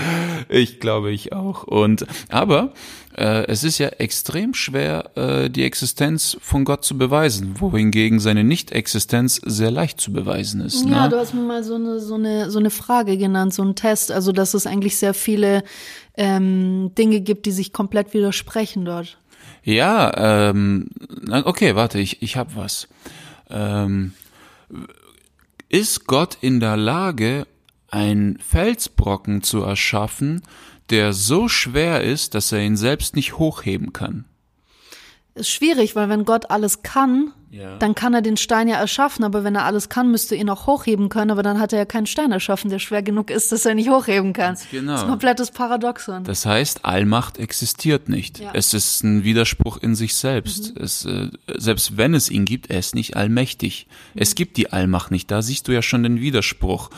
Ich glaube ich auch. Und aber äh, es ist ja extrem schwer, äh, die Existenz von Gott zu beweisen, wohingegen seine Nicht-Existenz sehr leicht zu beweisen ist. Ja, ne? du hast mir mal so eine, so, eine, so eine Frage genannt, so ein Test, also dass es eigentlich sehr viele ähm, Dinge gibt, die sich komplett widersprechen dort. Ja, ähm, okay, warte, ich, ich habe was. Ähm, ist Gott in der Lage, einen Felsbrocken zu erschaffen, der so schwer ist, dass er ihn selbst nicht hochheben kann. Ist schwierig, weil wenn Gott alles kann, ja. dann kann er den Stein ja erschaffen, aber wenn er alles kann, müsste er ihn auch hochheben können, aber dann hat er ja keinen Stein erschaffen, der schwer genug ist, dass er nicht hochheben kann. Ganz genau. Das ist ein komplettes Paradoxon. Das heißt, Allmacht existiert nicht. Ja. Es ist ein Widerspruch in sich selbst. Mhm. Es, äh, selbst wenn es ihn gibt, er ist nicht allmächtig. Mhm. Es gibt die Allmacht nicht. Da siehst du ja schon den Widerspruch.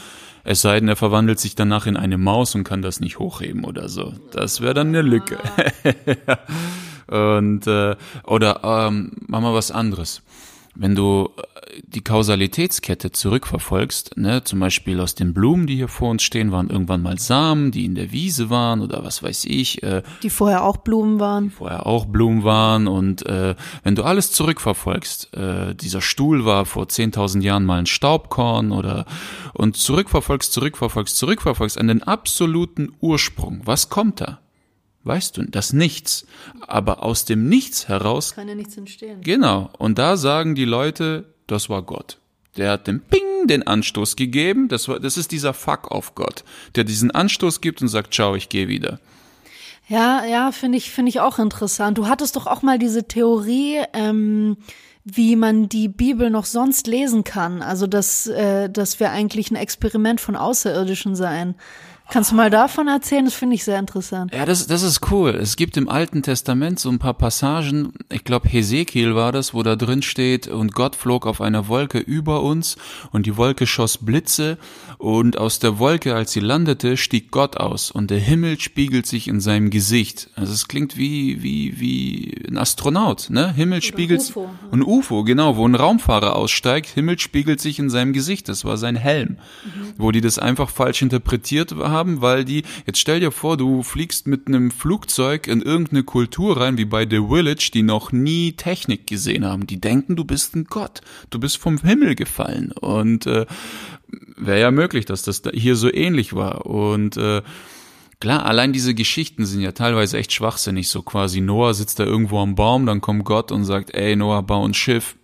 Es sei denn, er verwandelt sich danach in eine Maus und kann das nicht hochheben oder so. Das wäre dann eine Lücke. und äh, oder ähm, machen wir was anderes wenn du äh, die Kausalitätskette zurückverfolgst, ne, zum Beispiel aus den Blumen, die hier vor uns stehen, waren irgendwann mal Samen, die in der Wiese waren oder was weiß ich. Äh, die vorher auch Blumen waren. Die vorher auch Blumen waren und äh, wenn du alles zurückverfolgst, äh, dieser Stuhl war vor 10.000 Jahren mal ein Staubkorn oder und zurückverfolgst, zurückverfolgst, zurückverfolgst an den absoluten Ursprung. Was kommt da? Weißt du das Nichts. Aber aus dem Nichts heraus kann ja nichts entstehen. Genau. Und da sagen die Leute, das war Gott. Der hat dem Ping den Anstoß gegeben. Das war, das ist dieser Fuck auf Gott, der diesen Anstoß gibt und sagt, ciao, ich gehe wieder. Ja, ja, finde ich, finde ich auch interessant. Du hattest doch auch mal diese Theorie, ähm, wie man die Bibel noch sonst lesen kann. Also, dass, äh, dass wir eigentlich ein Experiment von Außerirdischen seien. Kannst du mal davon erzählen? Das finde ich sehr interessant. Ja, das, das ist cool. Es gibt im Alten Testament so ein paar Passagen, ich glaube Hesekiel war das, wo da drin steht, und Gott flog auf einer Wolke über uns und die Wolke schoss Blitze und aus der Wolke, als sie landete, stieg Gott aus und der Himmel spiegelt sich in seinem Gesicht. Also es klingt wie, wie, wie ein Astronaut, ne? Himmel Oder spiegelt, ein UFO. ein UFO, genau, wo ein Raumfahrer aussteigt, Himmel spiegelt sich in seinem Gesicht. Das war sein Helm, mhm. wo die das einfach falsch interpretiert haben haben, weil die, jetzt stell dir vor, du fliegst mit einem Flugzeug in irgendeine Kultur rein, wie bei The Village, die noch nie Technik gesehen haben. Die denken, du bist ein Gott. Du bist vom Himmel gefallen. Und äh, wäre ja möglich, dass das hier so ähnlich war. Und äh, Klar, allein diese Geschichten sind ja teilweise echt schwachsinnig, so quasi Noah sitzt da irgendwo am Baum, dann kommt Gott und sagt, ey Noah, bau ein Schiff,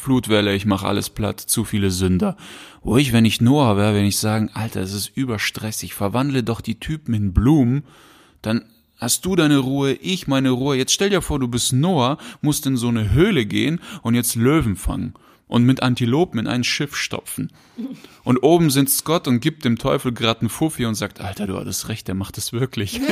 Flutwelle, ich mach alles platt, zu viele Sünder. Ruhig, wenn ich Noah wäre, wenn ich sagen, Alter, es ist überstressig, verwandle doch die Typen in Blumen, dann hast du deine Ruhe, ich meine Ruhe. Jetzt stell dir vor, du bist Noah, musst in so eine Höhle gehen und jetzt Löwen fangen und mit Antilopen in ein Schiff stopfen. Und oben sitzt Gott und gibt dem Teufel gerade einen Fuffi und sagt, Alter, du hattest recht, der macht es wirklich.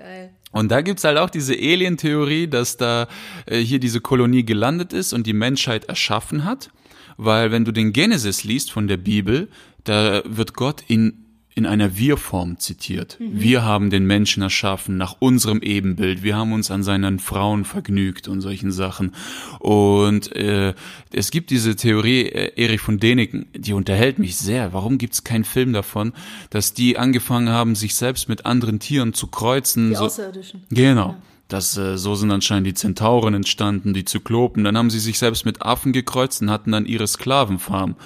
Geil. Und da gibt's halt auch diese Alien-Theorie, dass da äh, hier diese Kolonie gelandet ist und die Menschheit erschaffen hat. Weil wenn du den Genesis liest von der Bibel, da wird Gott in in einer Wir-Form zitiert. Mhm. Wir haben den Menschen erschaffen nach unserem Ebenbild. Wir haben uns an seinen Frauen vergnügt und solchen Sachen. Und äh, es gibt diese Theorie, äh, Erich von Däniken, die unterhält mich sehr. Warum gibt es keinen Film davon, dass die angefangen haben, sich selbst mit anderen Tieren zu kreuzen? Die Außerirdischen. Genau. Ja. Das, äh, so sind anscheinend die Zentauren entstanden, die Zyklopen. Dann haben sie sich selbst mit Affen gekreuzt und hatten dann ihre Sklavenfarm.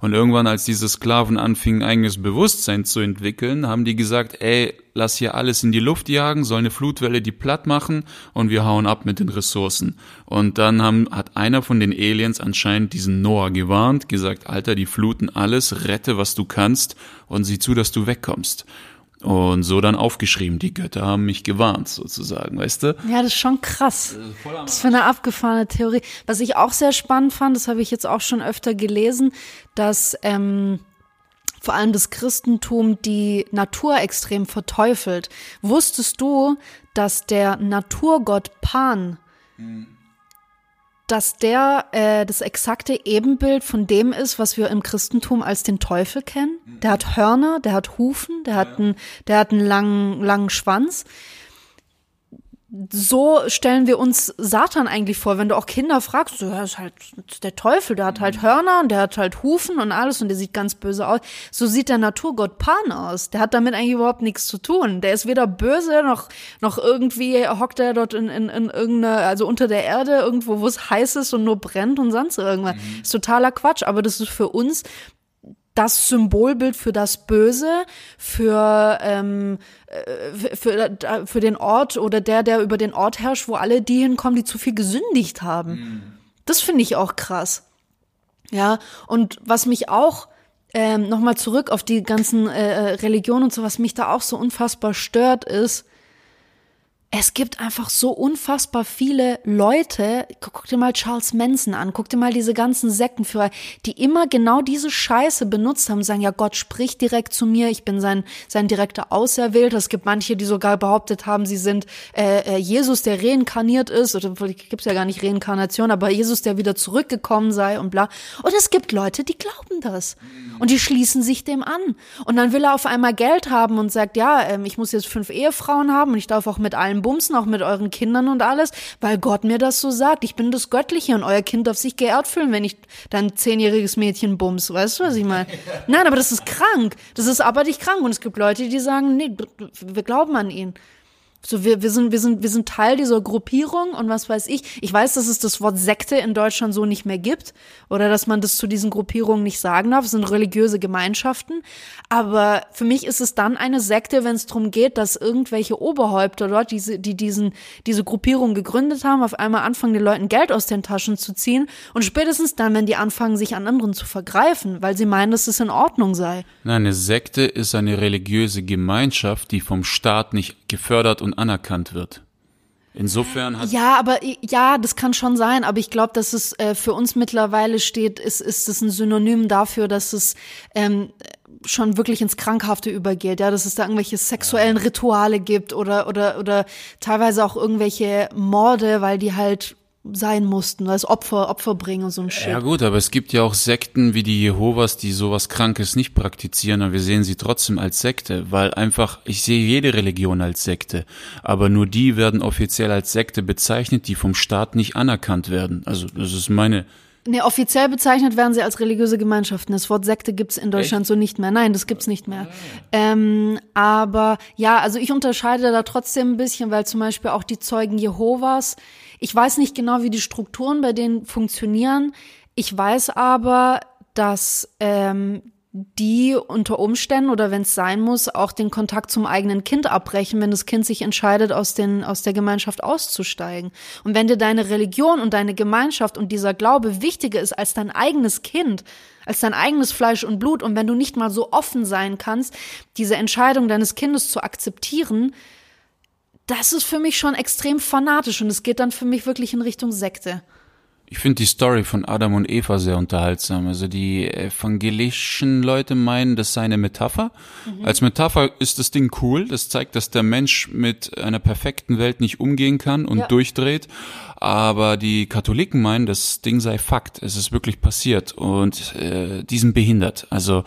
Und irgendwann, als diese Sklaven anfingen, eigenes Bewusstsein zu entwickeln, haben die gesagt, ey, lass hier alles in die Luft jagen, soll eine Flutwelle die platt machen und wir hauen ab mit den Ressourcen. Und dann haben, hat einer von den Aliens anscheinend diesen Noah gewarnt, gesagt, Alter, die fluten alles, rette, was du kannst und sieh zu, dass du wegkommst. Und so dann aufgeschrieben, die Götter haben mich gewarnt, sozusagen, weißt du? Ja, das ist schon krass. Das ist für eine abgefahrene Theorie. Was ich auch sehr spannend fand, das habe ich jetzt auch schon öfter gelesen, dass ähm, vor allem das Christentum die Natur extrem verteufelt. Wusstest du, dass der Naturgott Pan mhm dass der äh, das exakte Ebenbild von dem ist, was wir im Christentum als den Teufel kennen. Der hat Hörner, der hat Hufen, der hat einen, der hat einen langen, langen Schwanz so stellen wir uns Satan eigentlich vor. Wenn du auch Kinder fragst, so, ja, ist halt der Teufel, der hat halt Hörner und der hat halt Hufen und alles und der sieht ganz böse aus. So sieht der Naturgott Pan aus. Der hat damit eigentlich überhaupt nichts zu tun. Der ist weder böse noch, noch irgendwie hockt er dort in, in, in irgendeine, also unter der Erde irgendwo, wo es heiß ist und nur brennt und sonst irgendwas. Mhm. Ist totaler Quatsch. Aber das ist für uns das Symbolbild für das Böse, für, ähm, äh, für, für den Ort oder der, der über den Ort herrscht, wo alle die hinkommen, die zu viel gesündigt haben. Mhm. Das finde ich auch krass. Ja, und was mich auch ähm, nochmal zurück auf die ganzen äh, äh Religionen und so, was mich da auch so unfassbar stört, ist, es gibt einfach so unfassbar viele Leute, guck dir mal Charles Manson an, guck dir mal diese ganzen Sektenführer, die immer genau diese Scheiße benutzt haben, sagen, ja, Gott spricht direkt zu mir, ich bin sein, sein direkter Auserwählter. Es gibt manche, die sogar behauptet haben, sie sind äh, äh, Jesus, der reinkarniert ist, oder gibt's ja gar nicht Reinkarnation, aber Jesus, der wieder zurückgekommen sei und bla. Und es gibt Leute, die glauben das. Und die schließen sich dem an. Und dann will er auf einmal Geld haben und sagt, ja, ähm, ich muss jetzt fünf Ehefrauen haben und ich darf auch mit allen bumsen, auch mit euren Kindern und alles, weil Gott mir das so sagt. Ich bin das Göttliche und euer Kind darf sich geehrt fühlen, wenn ich dein zehnjähriges Mädchen bums. Weißt du, was ich meine? Nein, aber das ist krank. Das ist abartig krank. Und es gibt Leute, die sagen, nee, wir glauben an ihn. So, wir, wir, sind, wir, sind, wir sind Teil dieser Gruppierung und was weiß ich. Ich weiß, dass es das Wort Sekte in Deutschland so nicht mehr gibt oder dass man das zu diesen Gruppierungen nicht sagen darf. Es sind religiöse Gemeinschaften. Aber für mich ist es dann eine Sekte, wenn es darum geht, dass irgendwelche Oberhäupter dort, diese, die diesen, diese Gruppierung gegründet haben, auf einmal anfangen, den Leuten Geld aus den Taschen zu ziehen. Und spätestens dann, wenn die anfangen, sich an anderen zu vergreifen, weil sie meinen, dass es in Ordnung sei. Nein, eine Sekte ist eine religiöse Gemeinschaft, die vom Staat nicht gefördert und anerkannt wird. Insofern hat ja, aber ja, das kann schon sein, aber ich glaube, dass es äh, für uns mittlerweile steht, ist ist es ein Synonym dafür, dass es ähm, schon wirklich ins Krankhafte übergeht, ja, dass es da irgendwelche sexuellen Rituale gibt oder oder oder teilweise auch irgendwelche Morde, weil die halt sein mussten, als Opfer, Opfer bringen und so ein Shit. Ja gut, aber es gibt ja auch Sekten wie die Jehovas, die sowas Krankes nicht praktizieren, aber wir sehen sie trotzdem als Sekte, weil einfach, ich sehe jede Religion als Sekte, aber nur die werden offiziell als Sekte bezeichnet, die vom Staat nicht anerkannt werden. Also das ist meine Nee, offiziell bezeichnet werden sie als religiöse Gemeinschaften. Das Wort Sekte gibt's in Deutschland Echt? so nicht mehr. Nein, das gibt's nicht mehr. Ähm, aber ja, also ich unterscheide da trotzdem ein bisschen, weil zum Beispiel auch die Zeugen Jehovas, ich weiß nicht genau, wie die Strukturen bei denen funktionieren. Ich weiß aber, dass ähm, die unter Umständen oder wenn es sein muss, auch den Kontakt zum eigenen Kind abbrechen, wenn das Kind sich entscheidet, aus, den, aus der Gemeinschaft auszusteigen. Und wenn dir deine Religion und deine Gemeinschaft und dieser Glaube wichtiger ist als dein eigenes Kind, als dein eigenes Fleisch und Blut, und wenn du nicht mal so offen sein kannst, diese Entscheidung deines Kindes zu akzeptieren, das ist für mich schon extrem fanatisch und es geht dann für mich wirklich in Richtung Sekte. Ich finde die Story von Adam und Eva sehr unterhaltsam. Also die evangelischen Leute meinen, das sei eine Metapher. Mhm. Als Metapher ist das Ding cool. Das zeigt, dass der Mensch mit einer perfekten Welt nicht umgehen kann und ja. durchdreht. Aber die Katholiken meinen, das Ding sei Fakt. Es ist wirklich passiert und äh, die sind behindert. Also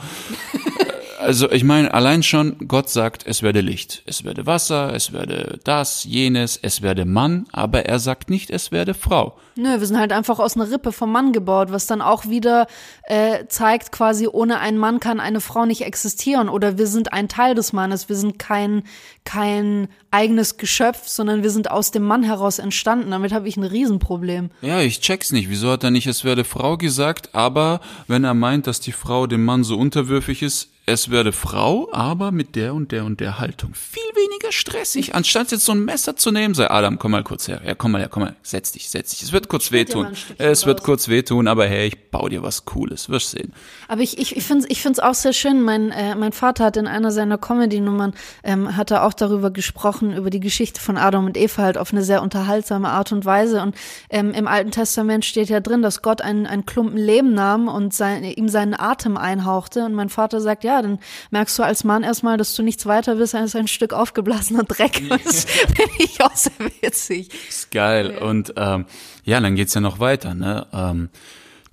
also ich meine, allein schon, Gott sagt, es werde Licht, es werde Wasser, es werde das, jenes, es werde Mann, aber er sagt nicht, es werde Frau. Nö, wir sind halt einfach aus einer Rippe vom Mann gebaut, was dann auch wieder äh, zeigt, quasi ohne einen Mann kann eine Frau nicht existieren oder wir sind ein Teil des Mannes, wir sind kein, kein eigenes Geschöpf, sondern wir sind aus dem Mann heraus entstanden. Damit habe ich ein Riesenproblem. Ja, ich check's nicht. Wieso hat er nicht, es werde Frau gesagt, aber wenn er meint, dass die Frau dem Mann so unterwürfig ist, es werde Frau, aber mit der und der und der Haltung. Viel weniger stressig. Anstatt jetzt so ein Messer zu nehmen, sei Adam, komm mal kurz her. Ja, komm mal her, komm mal. Setz dich, setz dich. Es wird kurz wehtun. Es wird kurz wehtun, aber hey, ich baue dir was Cooles. Wirst sehen. Aber ich, ich, ich finde es ich find's auch sehr schön. Mein, äh, mein Vater hat in einer seiner Comedy-Nummern, ähm, hat er auch darüber gesprochen, über die Geschichte von Adam und Eva halt auf eine sehr unterhaltsame Art und Weise. Und ähm, im Alten Testament steht ja drin, dass Gott einen, einen Klumpen Leben nahm und sein, ihm seinen Atem einhauchte. Und mein Vater sagt, ja, dann merkst du als Mann erstmal, dass du nichts weiter bist als ein Stück aufgeblasener Dreck. Das finde ich auch sehr witzig. Ist geil. Ja. Und ähm, ja, dann geht's ja noch weiter. Ne? Ähm,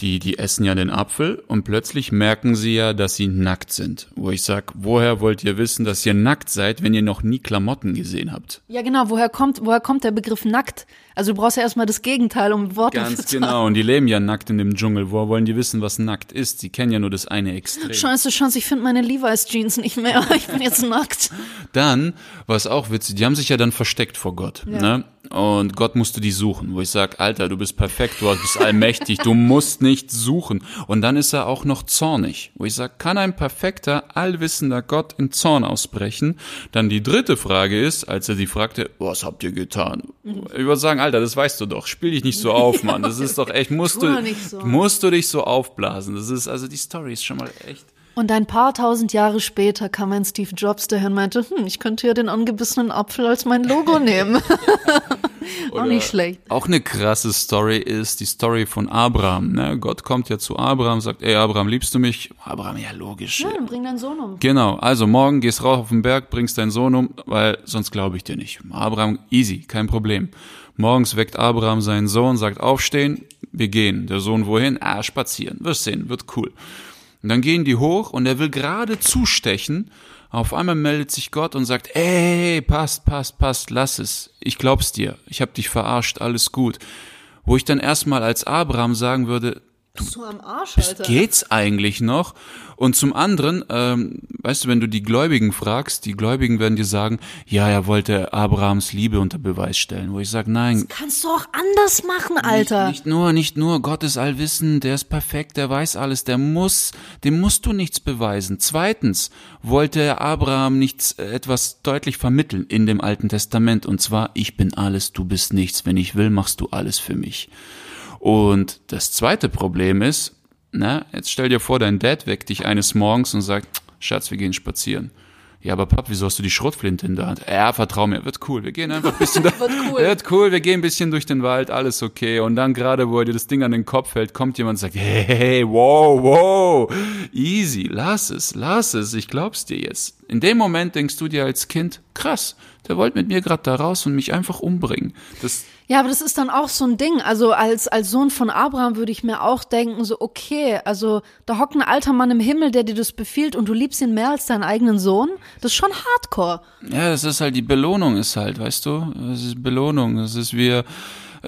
die, die essen ja den Apfel und plötzlich merken sie ja, dass sie nackt sind. Wo ich sag, woher wollt ihr wissen, dass ihr nackt seid, wenn ihr noch nie Klamotten gesehen habt? Ja, genau. Woher kommt, woher kommt der Begriff nackt? Also du brauchst ja erstmal das Gegenteil, um Worte Ganz zu genau. Und die leben ja nackt in dem Dschungel. Woher wollen die wissen, was nackt ist? Sie kennen ja nur das eine Extrem. Scheiße, Chance, ich finde meine Levi's Jeans nicht mehr. Ich bin jetzt nackt. Dann, was auch witzig, die haben sich ja dann versteckt vor Gott. Ja. Ne? Und Gott musste die suchen, wo ich sag, Alter, du bist perfekt, du bist allmächtig, du musst nicht suchen. Und dann ist er auch noch zornig, wo ich sag, kann ein perfekter, allwissender Gott in Zorn ausbrechen? Dann die dritte Frage ist, als er sie fragte, was habt ihr getan? Ich würde sagen, Alter, das weißt du doch, spiel dich nicht so auf, Mann. Das ist doch echt, musst du, so. musst du dich so aufblasen. Das ist, also die Story ist schon mal echt Und ein paar tausend Jahre später kam ein Steve Jobs daher und meinte, hm, ich könnte ja den angebissenen Apfel als mein Logo nehmen. auch nicht schlecht. Auch eine krasse Story ist die Story von Abraham. Ne? Gott kommt ja zu Abraham, sagt, ey Abraham, liebst du mich? Abraham, ja logisch. Ja, dann bring deinen Sohn um. Genau, also morgen gehst rauf auf den Berg, bringst deinen Sohn um, weil sonst glaube ich dir nicht. Abraham, easy, kein Problem. Morgens weckt Abraham seinen Sohn, sagt aufstehen, wir gehen. Der Sohn wohin? Ah, spazieren. Wirst sehen, wird cool. Und dann gehen die hoch und er will gerade zustechen. Auf einmal meldet sich Gott und sagt, ey, passt, passt, passt, lass es. Ich glaub's dir. Ich hab dich verarscht, alles gut. Wo ich dann erstmal als Abraham sagen würde, Bist du am Arsch, Alter? geht's eigentlich noch? Und zum anderen, ähm, weißt du, wenn du die Gläubigen fragst, die Gläubigen werden dir sagen, ja, er wollte Abrahams Liebe unter Beweis stellen. Wo ich sage, nein, Kannst du auch anders machen, Alter. nicht, nicht nur, nicht nur, Gott ist allwissend, der ist perfekt, der weiß alles, der muss, dem musst du nichts beweisen. Zweitens wollte Abraham nichts, äh, etwas deutlich vermitteln in dem Alten Testament, und zwar, ich bin alles, du bist nichts, wenn ich will, machst du alles für mich. Und das zweite Problem ist, na, jetzt stell dir vor, dein Dad weckt dich eines Morgens und sagt, Schatz, wir gehen spazieren. Ja, aber Pap, wieso hast du die Schrotflinte in der Hand? Ja, vertrau mir, wird cool. Wir gehen einfach ein bisschen da. Wird cool. Wird cool, wir gehen ein bisschen durch den Wald, alles okay. Und dann gerade, wo er dir das Ding an den Kopf hält, kommt jemand und sagt, hey, hey, wow, wow, easy, lass es, lass es, ich glaub's dir jetzt. In dem Moment denkst du dir als Kind, krass, der wollte mit mir gerade da raus und mich einfach umbringen. Das, Ja, aber das ist dann auch so ein Ding. Also als, als Sohn von Abraham würde ich mir auch denken, so, okay, also da hockt ein alter Mann im Himmel, der dir das befiehlt und du liebst ihn mehr als deinen eigenen Sohn. Das ist schon hardcore. Ja, das ist halt die Belohnung ist halt, weißt du? Das ist Belohnung. Das ist wie,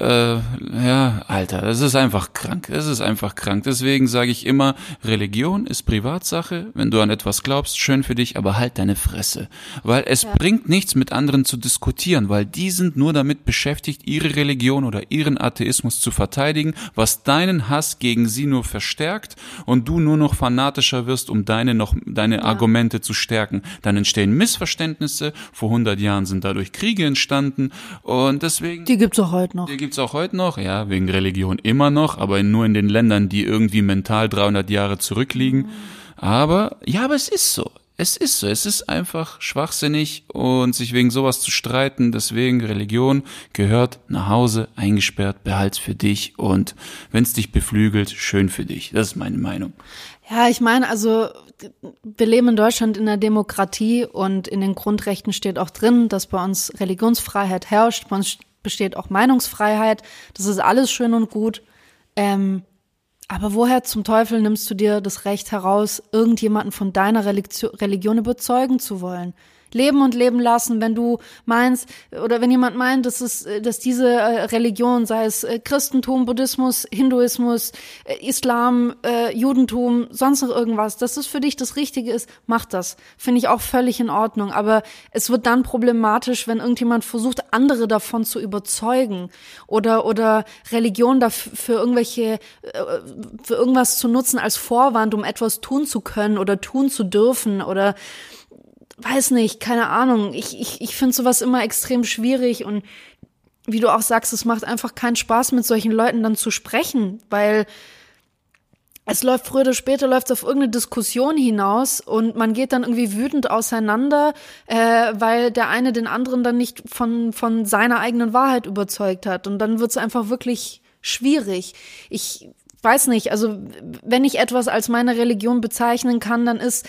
äh, ja, Alter, das ist einfach krank. Das ist einfach krank. Deswegen sage ich immer, Religion ist Privatsache. Wenn du an etwas glaubst, schön für dich, aber halt deine Fresse. Weil es bringt nichts, mit anderen zu diskutieren, weil die sind nur damit beschäftigt, ihre Religion oder ihren Atheismus zu verteidigen, was deinen Hass gegen sie nur verstärkt und du nur noch fanatischer wirst, um deine noch, deine Argumente zu stärken. Dann entstehen Missverständnisse. Vor 100 Jahren sind dadurch Kriege entstanden und deswegen Die gibt's auch heute noch. die gibt's auch heute noch, ja, wegen Religion immer noch, aber nur in den Ländern, die irgendwie mental 300 Jahre zurückliegen. Aber, ja, aber es ist so. Es ist so. Es ist einfach schwachsinnig und sich wegen sowas zu streiten. Deswegen, Religion gehört nach Hause, eingesperrt, behalt's für dich und wenn's dich beflügelt, schön für dich. Das ist meine Meinung. Ja, ich meine, also wir leben in Deutschland in einer Demokratie und in den Grundrechten steht auch drin, dass bei uns Religionsfreiheit herrscht, bei uns besteht auch Meinungsfreiheit. Das ist alles schön und gut. Ähm, aber woher zum Teufel nimmst du dir das Recht heraus, irgendjemanden von deiner Religio- Religion überzeugen zu wollen? Leben und leben lassen, wenn du meinst, oder wenn jemand meint, dass es, äh, dass diese äh, Religion, sei es äh, Christentum, Buddhismus, Hinduismus, Islam, Judentum, sonst noch irgendwas, dass das für dich das Richtige ist, mach das. Finde ich auch völlig in Ordnung. Aber es wird dann problematisch, wenn irgendjemand versucht, andere davon zu überzeugen oder, oder Religion dafür für irgendwelche, für irgendwas zu nutzen als Vorwand, um etwas tun zu können oder tun zu dürfen oder weiß nicht, keine Ahnung. Ich, ich, ich finde sowas immer extrem schwierig und wie du auch sagst, es macht einfach keinen Spaß, mit solchen Leuten dann zu sprechen, weil es läuft früher oder später läuft es auf irgendeine Diskussion hinaus und man geht dann irgendwie wütend auseinander, äh, weil der eine den anderen dann nicht von, von seiner eigenen Wahrheit überzeugt hat. Und dann wird es einfach wirklich schwierig. Ich weiß nicht, also wenn ich etwas als meine Religion bezeichnen kann, dann ist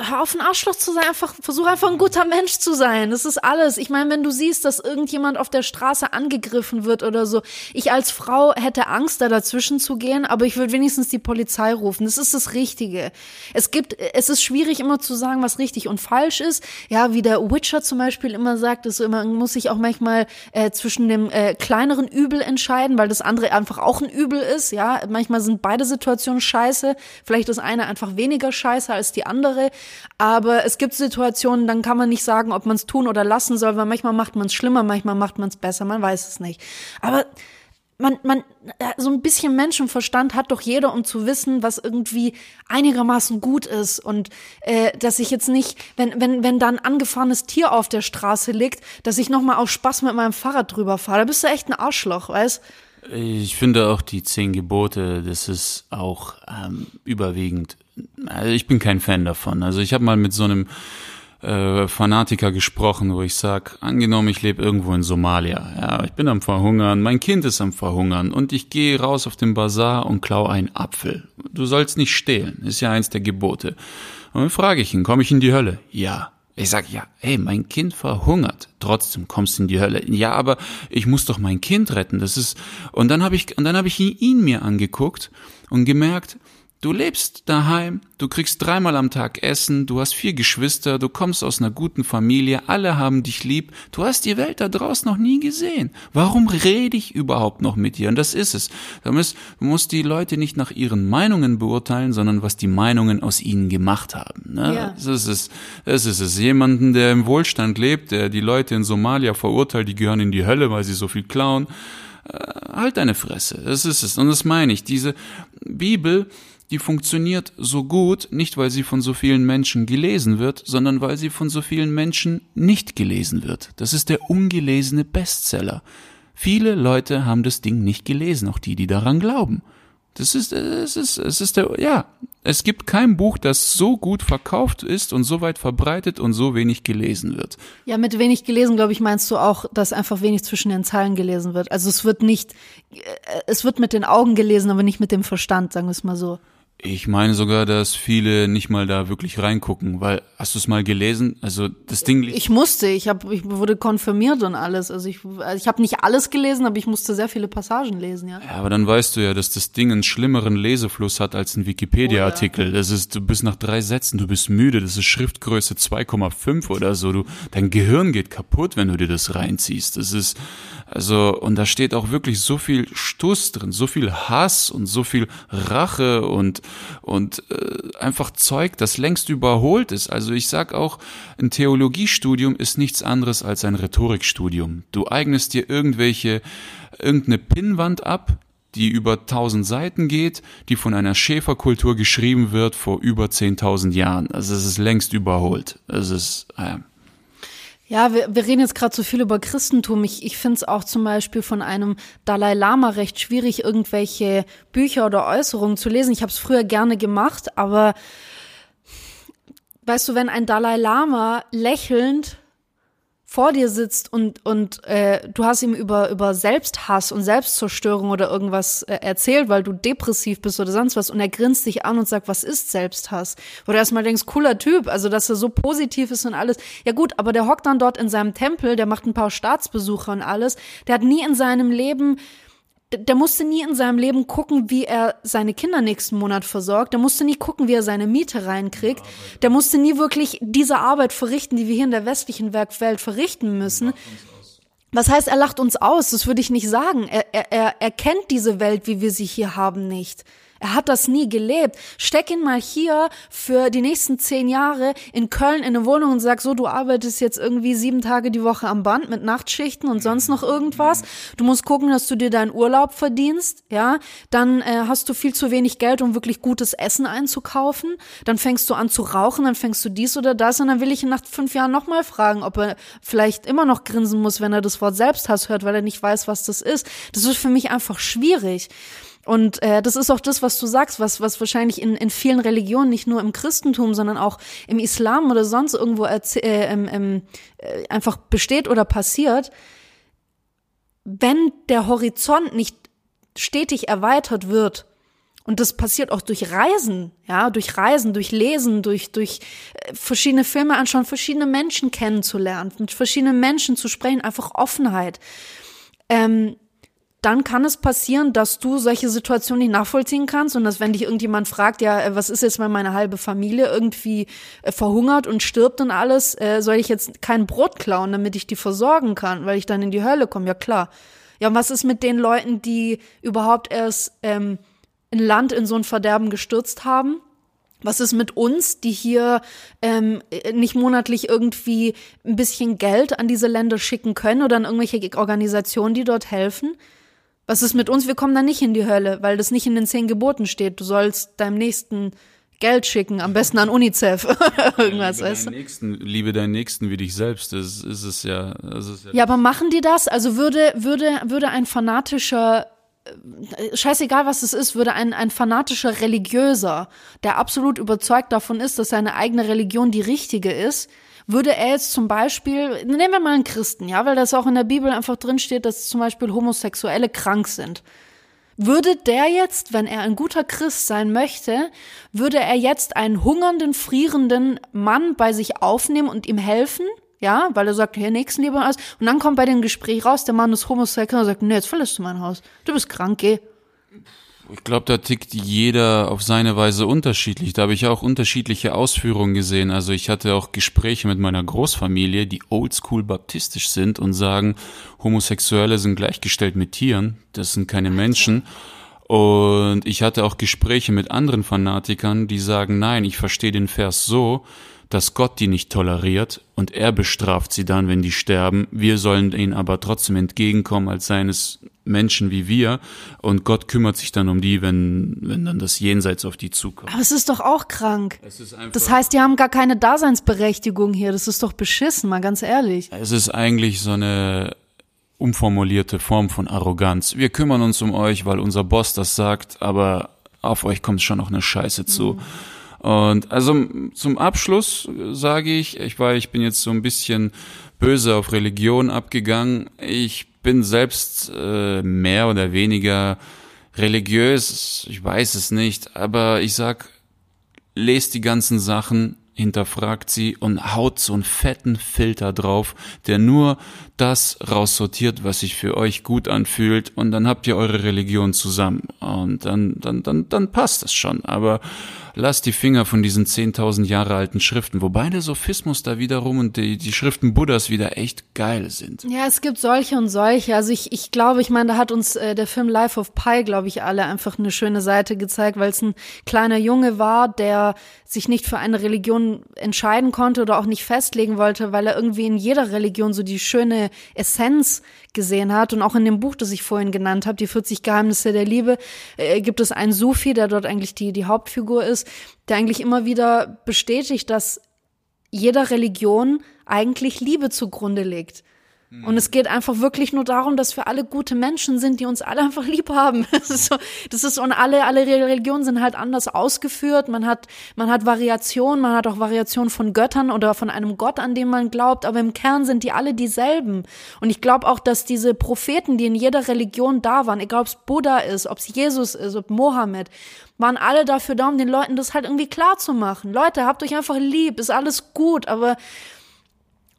hör auf, ein Arschloch zu sein, einfach, versuch einfach ein guter Mensch zu sein. Das ist alles. Ich meine, wenn du siehst, dass irgendjemand auf der Straße angegriffen wird oder so, ich als Frau hätte Angst, da dazwischen zu gehen, aber ich würde wenigstens die Polizei rufen. Das ist das Richtige. Es gibt, es ist schwierig immer zu sagen, was richtig und falsch ist. Ja, wie der Witcher zum Beispiel immer sagt, ist immer, muss sich auch manchmal äh, zwischen dem äh, kleineren Übel entscheiden, weil das andere einfach auch ein Übel ist. Ja, manchmal sind beide Situationen scheiße. Vielleicht ist eine einfach weniger scheiße als die andere. Aber es gibt Situationen, dann kann man nicht sagen, ob man es tun oder lassen soll, weil manchmal macht man es schlimmer, manchmal macht man es besser, man weiß es nicht. Aber man, man, so ein bisschen Menschenverstand hat doch jeder, um zu wissen, was irgendwie einigermaßen gut ist und äh, dass ich jetzt nicht, wenn wenn wenn da ein angefahrenes Tier auf der Straße liegt, dass ich noch mal auf Spaß mit meinem Fahrrad drüber fahre. Da bist du echt ein Arschloch, weißt? Ich finde auch die zehn Gebote, das ist auch ähm, überwiegend also ich bin kein Fan davon. Also ich habe mal mit so einem äh, Fanatiker gesprochen, wo ich sag, angenommen, ich lebe irgendwo in Somalia, ja, ich bin am Verhungern, mein Kind ist am Verhungern und ich gehe raus auf den Bazar und klau einen Apfel. Du sollst nicht stehlen, ist ja eins der Gebote. Und dann frage ich ihn, komme ich in die Hölle? Ja. Ich sag ja, ey, mein Kind verhungert. Trotzdem kommst du in die Hölle. Ja, aber ich muss doch mein Kind retten. Das ist und dann habe ich und dann habe ich ihn mir angeguckt und gemerkt, Du lebst daheim, du kriegst dreimal am Tag Essen, du hast vier Geschwister, du kommst aus einer guten Familie, alle haben dich lieb, du hast die Welt da draußen noch nie gesehen. Warum rede ich überhaupt noch mit dir? Und das ist es. Du musst, du musst die Leute nicht nach ihren Meinungen beurteilen, sondern was die Meinungen aus ihnen gemacht haben. Ne? Ja. Das ist es. Das ist es. Jemanden, der im Wohlstand lebt, der die Leute in Somalia verurteilt, die gehören in die Hölle, weil sie so viel klauen. Äh, halt deine Fresse. Das ist es. Und das meine ich. Diese Bibel, die funktioniert so gut, nicht weil sie von so vielen Menschen gelesen wird, sondern weil sie von so vielen Menschen nicht gelesen wird. Das ist der ungelesene Bestseller. Viele Leute haben das Ding nicht gelesen, auch die, die daran glauben. Das ist, es ist, es ist der, ja, es gibt kein Buch, das so gut verkauft ist und so weit verbreitet und so wenig gelesen wird. Ja, mit wenig gelesen, glaube ich, meinst du auch, dass einfach wenig zwischen den Zeilen gelesen wird. Also es wird nicht, äh, es wird mit den Augen gelesen, aber nicht mit dem Verstand, sagen wir es mal so. Ich meine sogar, dass viele nicht mal da wirklich reingucken, weil hast du es mal gelesen? Also das Ding. Ich musste, ich habe, ich wurde konfirmiert und alles. Also ich, also ich habe nicht alles gelesen, aber ich musste sehr viele Passagen lesen, ja. Ja, aber dann weißt du ja, dass das Ding einen schlimmeren Lesefluss hat als ein Wikipedia-Artikel. Oh, ja. Das ist, du bist nach drei Sätzen, du bist müde. Das ist Schriftgröße 2,5 oder so. Du, dein Gehirn geht kaputt, wenn du dir das reinziehst. Das ist also, und da steht auch wirklich so viel Stuss drin, so viel Hass und so viel Rache und, und äh, einfach Zeug, das längst überholt ist. Also ich sag auch, ein Theologiestudium ist nichts anderes als ein Rhetorikstudium. Du eignest dir irgendwelche, irgendeine Pinnwand ab, die über tausend Seiten geht, die von einer Schäferkultur geschrieben wird vor über zehntausend Jahren. Also es ist längst überholt. Es ist, äh, ja, wir, wir reden jetzt gerade so viel über Christentum. Ich, ich finde es auch zum Beispiel von einem Dalai Lama recht schwierig, irgendwelche Bücher oder Äußerungen zu lesen. Ich habe es früher gerne gemacht, aber weißt du, wenn ein Dalai Lama lächelnd vor dir sitzt und und äh, du hast ihm über über Selbsthass und Selbstzerstörung oder irgendwas äh, erzählt, weil du depressiv bist oder sonst was und er grinst dich an und sagt, was ist Selbsthass? Wo du erstmal denkst, cooler Typ, also dass er so positiv ist und alles. Ja gut, aber der hockt dann dort in seinem Tempel, der macht ein paar Staatsbesucher und alles. Der hat nie in seinem Leben der musste nie in seinem Leben gucken, wie er seine Kinder nächsten Monat versorgt. Der musste nie gucken, wie er seine Miete reinkriegt. Der musste nie wirklich diese Arbeit verrichten, die wir hier in der westlichen Werkwelt verrichten müssen. Was heißt, er lacht uns aus? Das würde ich nicht sagen. Er, er, er kennt diese Welt, wie wir sie hier haben, nicht. Er hat das nie gelebt. Steck ihn mal hier für die nächsten zehn Jahre in Köln in eine Wohnung und sag so, du arbeitest jetzt irgendwie sieben Tage die Woche am Band mit Nachtschichten und sonst noch irgendwas. Du musst gucken, dass du dir deinen Urlaub verdienst, ja. Dann äh, hast du viel zu wenig Geld, um wirklich gutes Essen einzukaufen. Dann fängst du an zu rauchen, dann fängst du dies oder das und dann will ich ihn nach fünf Jahren nochmal fragen, ob er vielleicht immer noch grinsen muss, wenn er das Wort Selbsthass hört, weil er nicht weiß, was das ist. Das ist für mich einfach schwierig. Und äh, das ist auch das, was du sagst, was, was wahrscheinlich in, in vielen Religionen, nicht nur im Christentum, sondern auch im Islam oder sonst irgendwo äh, äh, äh, einfach besteht oder passiert. Wenn der Horizont nicht stetig erweitert wird, und das passiert auch durch Reisen, ja, durch Reisen, durch Lesen, durch, durch äh, verschiedene Filme anschauen, verschiedene Menschen kennenzulernen, mit verschiedenen Menschen zu sprechen, einfach Offenheit. Ähm, dann kann es passieren, dass du solche Situationen nicht nachvollziehen kannst und dass wenn dich irgendjemand fragt, ja, äh, was ist jetzt, wenn meine halbe Familie irgendwie äh, verhungert und stirbt und alles, äh, soll ich jetzt kein Brot klauen, damit ich die versorgen kann, weil ich dann in die Hölle komme? Ja klar. Ja, und was ist mit den Leuten, die überhaupt erst ähm, ein Land in so ein Verderben gestürzt haben? Was ist mit uns, die hier ähm, nicht monatlich irgendwie ein bisschen Geld an diese Länder schicken können oder an irgendwelche Organisationen, die dort helfen? Was ist mit uns? Wir kommen da nicht in die Hölle, weil das nicht in den zehn Geboten steht. Du sollst deinem Nächsten Geld schicken, am besten an UNICEF irgendwas, liebe weißt du? Nächsten, liebe deinen Nächsten wie dich selbst, das ist es ja, ist ja. Ja, aber machen die das? Also würde, würde, würde ein fanatischer äh, scheißegal was es ist, würde ein, ein fanatischer Religiöser, der absolut überzeugt davon ist, dass seine eigene Religion die richtige ist, würde er jetzt zum Beispiel, nehmen wir mal einen Christen, ja, weil das auch in der Bibel einfach drin steht, dass zum Beispiel Homosexuelle krank sind. Würde der jetzt, wenn er ein guter Christ sein möchte, würde er jetzt einen hungernden, frierenden Mann bei sich aufnehmen und ihm helfen? Ja, weil er sagt, hier Nächstenliebe und alles. Und dann kommt bei dem Gespräch raus, der Mann ist homosexuell und sagt, nee, jetzt verlässt du mein Haus. Du bist krank, geh. Ich glaube, da tickt jeder auf seine Weise unterschiedlich. Da habe ich auch unterschiedliche Ausführungen gesehen. Also ich hatte auch Gespräche mit meiner Großfamilie, die oldschool baptistisch sind und sagen, Homosexuelle sind gleichgestellt mit Tieren, das sind keine Menschen. Und ich hatte auch Gespräche mit anderen Fanatikern, die sagen, nein, ich verstehe den Vers so, dass Gott die nicht toleriert und er bestraft sie dann, wenn die sterben. Wir sollen ihnen aber trotzdem entgegenkommen als seines Menschen wie wir und Gott kümmert sich dann um die, wenn, wenn dann das Jenseits auf die zukommt. Aber es ist doch auch krank. das heißt, die haben gar keine Daseinsberechtigung hier. Das ist doch beschissen, mal ganz ehrlich. Es ist eigentlich so eine umformulierte Form von Arroganz. Wir kümmern uns um euch, weil unser Boss das sagt, aber auf euch kommt schon noch eine Scheiße zu. Mhm. Und also zum Abschluss sage ich, ich war, ich bin jetzt so ein bisschen böse auf Religion abgegangen. Ich bin selbst äh, mehr oder weniger religiös, ich weiß es nicht, aber ich sag, lest die ganzen Sachen, hinterfragt sie und haut so einen fetten Filter drauf, der nur das raussortiert, was sich für euch gut anfühlt und dann habt ihr eure Religion zusammen und dann dann dann dann passt das schon, aber lasst die Finger von diesen 10.000 Jahre alten Schriften, wobei der Sophismus da wiederum und die, die Schriften Buddhas wieder echt geil sind. Ja, es gibt solche und solche. Also ich, ich glaube, ich meine, da hat uns äh, der Film Life of Pi, glaube ich, alle einfach eine schöne Seite gezeigt, weil es ein kleiner Junge war, der sich nicht für eine Religion entscheiden konnte oder auch nicht festlegen wollte, weil er irgendwie in jeder Religion so die schöne Essenz gesehen hat. Und auch in dem Buch, das ich vorhin genannt habe, die 40 Geheimnisse der Liebe, äh, gibt es einen Sufi, der dort eigentlich die, die Hauptfigur ist, der eigentlich immer wieder bestätigt, dass jeder Religion eigentlich Liebe zugrunde legt. Und es geht einfach wirklich nur darum, dass wir alle gute Menschen sind, die uns alle einfach lieb haben. Das ist so, das ist, und alle, alle Religionen sind halt anders ausgeführt. Man hat, man hat Variationen, man hat auch Variationen von Göttern oder von einem Gott, an dem man glaubt, aber im Kern sind die alle dieselben. Und ich glaube auch, dass diese Propheten, die in jeder Religion da waren, egal ob es Buddha ist, ob es Jesus ist, ob Mohammed, waren alle dafür da, um den Leuten das halt irgendwie klar zu machen. Leute, habt euch einfach lieb, ist alles gut, aber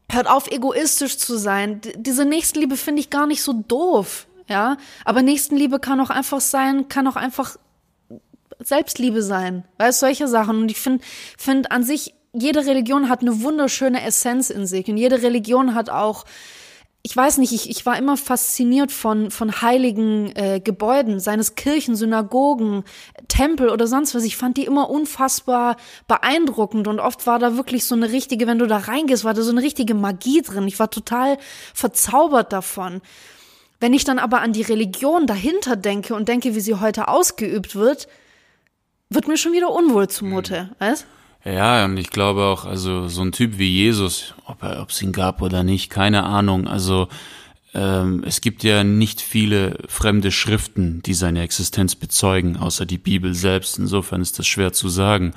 hört auf, egoistisch zu sein. D diese Nächstenliebe finde ich gar nicht so doof, ja. Aber Nächstenliebe kann auch einfach sein, kann auch einfach Selbstliebe sein, weißt solche Sachen. Und ich finde, finde an sich, jede Religion hat eine wunderschöne Essenz in sich und jede Religion hat auch ich weiß nicht, ich, ich war immer fasziniert von, von heiligen äh, Gebäuden, seines Kirchen, Synagogen, Tempel oder sonst was. Ich fand die immer unfassbar beeindruckend und oft war da wirklich so eine richtige, wenn du da reingehst, war da so eine richtige Magie drin. Ich war total verzaubert davon. Wenn ich dann aber an die Religion dahinter denke und denke, wie sie heute ausgeübt wird, wird mir schon wieder unwohl zumute, mhm. weißt? Ja, und ich glaube auch, also so ein Typ wie Jesus, ob er, es ihn gab oder nicht, keine Ahnung. Also ähm, es gibt ja nicht viele fremde Schriften, die seine Existenz bezeugen, außer die Bibel selbst. Insofern ist das schwer zu sagen.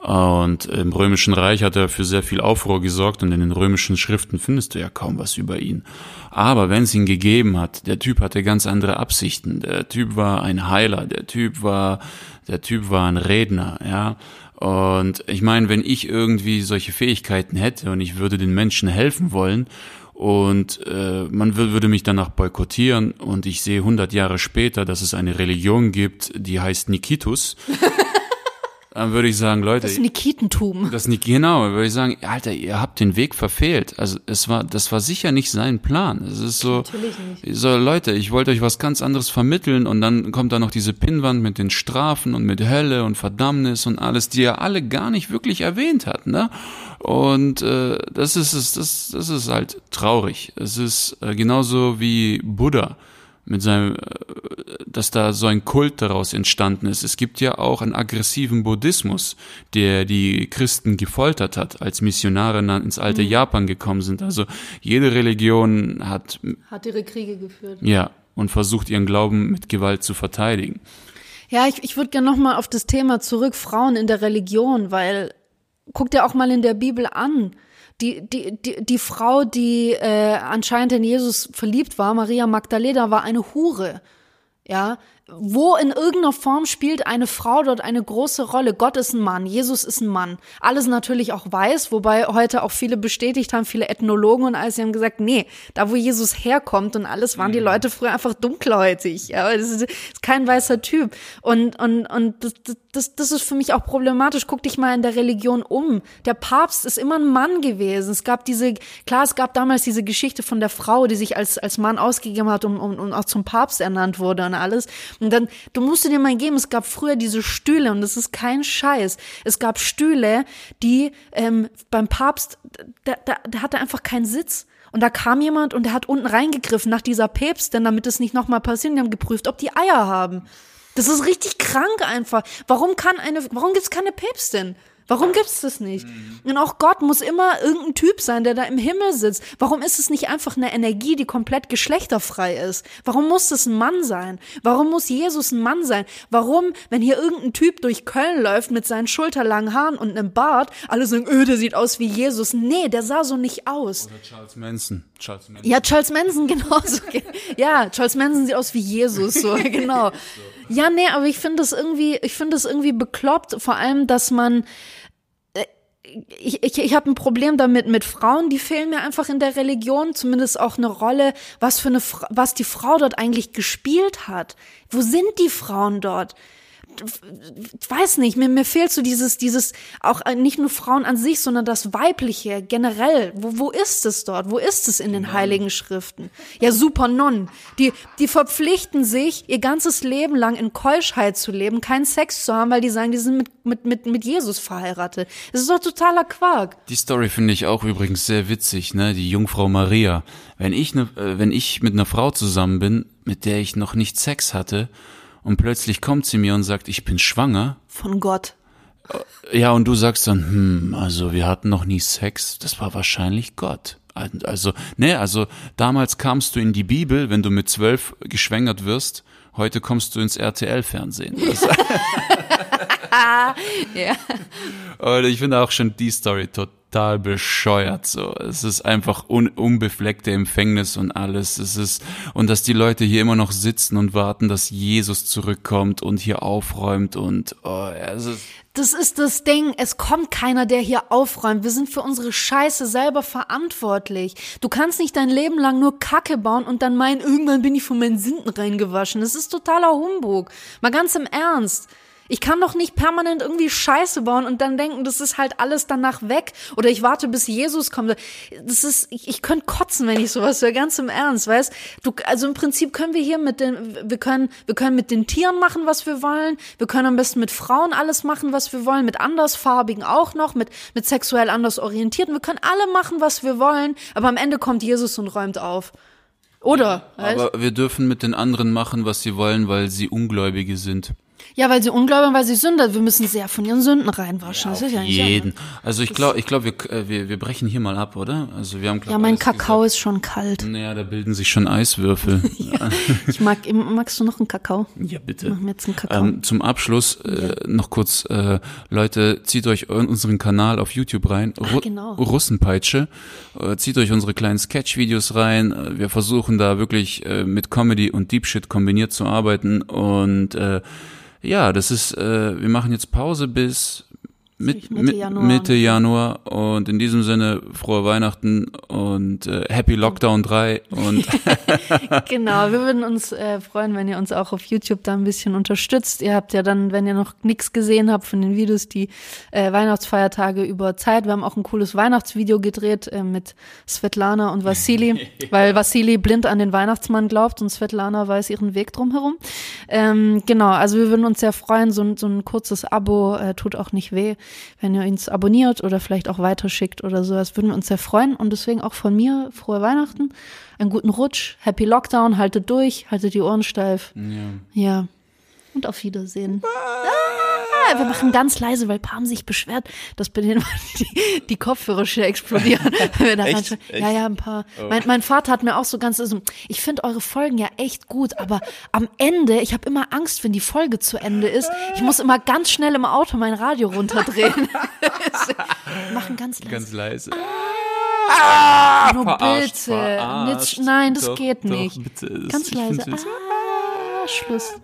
Und im Römischen Reich hat er für sehr viel Aufruhr gesorgt und in den römischen Schriften findest du ja kaum was über ihn. Aber wenn es ihn gegeben hat, der Typ hatte ganz andere Absichten. Der Typ war ein Heiler, der Typ war, der Typ war ein Redner, ja. Und ich meine, wenn ich irgendwie solche Fähigkeiten hätte und ich würde den Menschen helfen wollen und äh, man würde mich danach boykottieren und ich sehe 100 Jahre später, dass es eine Religion gibt, die heißt Nikitus. dann würde ich sagen, Leute. Das Nikitentum. Das genau, würde ich sagen, Alter, ihr habt den Weg verfehlt. Also es war, das war sicher nicht sein Plan. Es ist so, Natürlich nicht. so Leute, ich wollte euch was ganz anderes vermitteln und dann kommt da noch diese Pinnwand mit den Strafen und mit Hölle und Verdammnis und alles, die er alle gar nicht wirklich erwähnt hat, ne? Und äh, das ist es, das, das ist halt traurig. Es ist äh, genauso wie Buddha mit seinem, äh, dass da so ein Kult daraus entstanden ist. Es gibt ja auch einen aggressiven Buddhismus, der die Christen gefoltert hat, als Missionare ins alte mhm. Japan gekommen sind. Also jede Religion hat hat ihre Kriege geführt. Ja, und versucht ihren Glauben mit Gewalt zu verteidigen. Ja, ich, ich würde gerne nochmal auf das Thema zurück, Frauen in der Religion, weil guck dir auch mal in der Bibel an. Die, die, die, Frau, die äh, anscheinend in Jesus verliebt war, Maria Magdalena, war eine Hure. Ja, wo in irgendeiner Form spielt eine Frau dort eine große Rolle. Gott ist ein Mann, Jesus ist ein Mann. Alles natürlich auch weiß, wobei heute auch viele bestätigt haben, viele Ethnologen und alles, die haben gesagt, nee, da wo Jesus herkommt und alles, waren die mhm. Leute früher einfach dunkelhäutig. Ja, das ist, ist kein weißer Typ. Und, und, und das, das, das ist für mich auch problematisch. Guck dich mal in der Religion um. Der Papst ist immer ein Mann gewesen. Es gab diese, klar, es gab damals diese Geschichte von der Frau, die sich als, als Mann ausgegeben hat und, und, und auch zum Papst ernannt wurde und alles. Und dann, du musst dir mal geben, es gab früher diese Stühle und das ist kein Scheiß. Es gab Stühle, die ähm, beim Papst, der, der, der hatte einfach keinen Sitz. Und da kam jemand und der hat unten reingegriffen nach dieser Päpstin, damit es nicht nochmal passiert. Die haben geprüft, ob die Eier haben. Das ist richtig krank einfach. Warum kann eine, warum gibt's keine Päpstin? Warum gibt's das nicht? Mhm. Und auch Gott muss immer irgendein Typ sein, der da im Himmel sitzt. Warum ist es nicht einfach eine Energie, die komplett geschlechterfrei ist? Warum muss das ein Mann sein? Warum muss Jesus ein Mann sein? Warum, wenn hier irgendein Typ durch Köln läuft mit seinen schulterlangen Haaren und einem Bart, alle sagen, öh, der sieht aus wie Jesus. Nee, der sah so nicht aus. Oder Charles Manson. Charles Manson. Ja, Charles Manson genauso. ja, Charles Manson sieht aus wie Jesus, so, genau. Ja, nee, aber ich finde es irgendwie, ich finde es irgendwie bekloppt, vor allem, dass man äh, ich, ich, ich habe ein Problem damit mit Frauen, die fehlen mir einfach in der Religion, zumindest auch eine Rolle, was für eine was die Frau dort eigentlich gespielt hat. Wo sind die Frauen dort? Weiß nicht, mir, mir fehlt so dieses, dieses, auch äh, nicht nur Frauen an sich, sondern das Weibliche generell. Wo, wo ist es dort? Wo ist es in den Heiligen Schriften? Ja, super Nonnen. Die, die verpflichten sich, ihr ganzes Leben lang in Keuschheit zu leben, keinen Sex zu haben, weil die sagen, die sind mit, mit, mit, mit Jesus verheiratet. Das ist doch totaler Quark. Die Story finde ich auch übrigens sehr witzig, ne? Die Jungfrau Maria. Wenn ich, ne, äh, wenn ich mit einer Frau zusammen bin, mit der ich noch nicht Sex hatte, und plötzlich kommt sie mir und sagt, ich bin schwanger. Von Gott. Ja, und du sagst dann, hm, also wir hatten noch nie Sex, das war wahrscheinlich Gott. Also, ne, also damals kamst du in die Bibel, wenn du mit zwölf geschwängert wirst, heute kommst du ins RTL-Fernsehen. ja. Und ich finde auch schon die Story total bescheuert. So, es ist einfach un unbefleckte Empfängnis und alles. Es ist und dass die Leute hier immer noch sitzen und warten, dass Jesus zurückkommt und hier aufräumt und oh, es ist das ist das Ding. Es kommt keiner, der hier aufräumt. Wir sind für unsere Scheiße selber verantwortlich. Du kannst nicht dein Leben lang nur Kacke bauen und dann meinen, irgendwann bin ich von meinen Sünden reingewaschen. Das ist totaler Humbug. Mal ganz im Ernst. Ich kann doch nicht permanent irgendwie Scheiße bauen und dann denken, das ist halt alles danach weg oder ich warte, bis Jesus kommt. Das ist, ich, ich könnte kotzen, wenn ich sowas höre, ganz im Ernst, weißt du? Also im Prinzip können wir hier mit den, wir können, wir können mit den Tieren machen, was wir wollen. Wir können am besten mit Frauen alles machen, was wir wollen, mit andersfarbigen auch noch, mit, mit sexuell anders orientierten. Wir können alle machen, was wir wollen, aber am Ende kommt Jesus und räumt auf. Oder? Ja, aber wir dürfen mit den anderen machen, was sie wollen, weil sie Ungläubige sind. Ja, weil sie ungläubig, weil sie Sünder. Wir müssen sehr von ihren Sünden reinwaschen. Ja, das ist ja nicht jeden. Also ich glaube, ich glaube, wir, äh, wir, wir brechen hier mal ab, oder? Also wir haben glaub, Ja, mein Kakao gesagt. ist schon kalt. Naja, da bilden sich schon Eiswürfel. ja. Ich mag, magst du noch einen Kakao? Ja, bitte. Mach mir jetzt einen Kakao. Ähm, zum Abschluss äh, noch kurz, äh, Leute, zieht euch unseren Kanal auf YouTube rein. Ru Ach, genau. Russenpeitsche. Äh, zieht euch unsere kleinen Sketch-Videos rein. Äh, wir versuchen da wirklich äh, mit Comedy und Deep Shit kombiniert zu arbeiten und äh, ja, das ist, äh, wir machen jetzt Pause bis mit, Mitte, Januar. Mitte Januar und in diesem Sinne frohe Weihnachten und äh, Happy Lockdown 3 und genau, wir würden uns äh, freuen, wenn ihr uns auch auf YouTube da ein bisschen unterstützt. Ihr habt ja dann, wenn ihr noch nichts gesehen habt von den Videos, die äh, Weihnachtsfeiertage über Zeit. Wir haben auch ein cooles Weihnachtsvideo gedreht äh, mit Svetlana und Vassili, weil Vassili blind an den Weihnachtsmann glaubt und Svetlana weiß ihren Weg drumherum. Ähm, genau, also wir würden uns sehr freuen, so, so ein kurzes Abo äh, tut auch nicht weh wenn ihr uns abonniert oder vielleicht auch weiterschickt oder so. Das würden wir uns sehr freuen. Und deswegen auch von mir frohe Weihnachten, einen guten Rutsch, Happy Lockdown, haltet durch, haltet die Ohren steif. Ja. ja. Und auf Wiedersehen. Ah. Ah, wir machen ganz leise, weil Pam sich beschwert, dass bei denen die, die Kopfhörer schnell explodieren. Wenn wir da Echt? Echt? Ja, ja, ein paar. Mein, mein Vater hat mir auch so ganz, also, ich finde eure Folgen ja echt gut, aber am Ende, ich habe immer Angst, wenn die Folge zu Ende ist. Ich muss immer ganz schnell im Auto mein Radio runterdrehen. machen ganz leise. Ganz leise. Nur verarscht, bitte. verarscht. Nein, das Doch, geht doch, nicht. bitte. Das- Ganz leise. Ah, Schluss.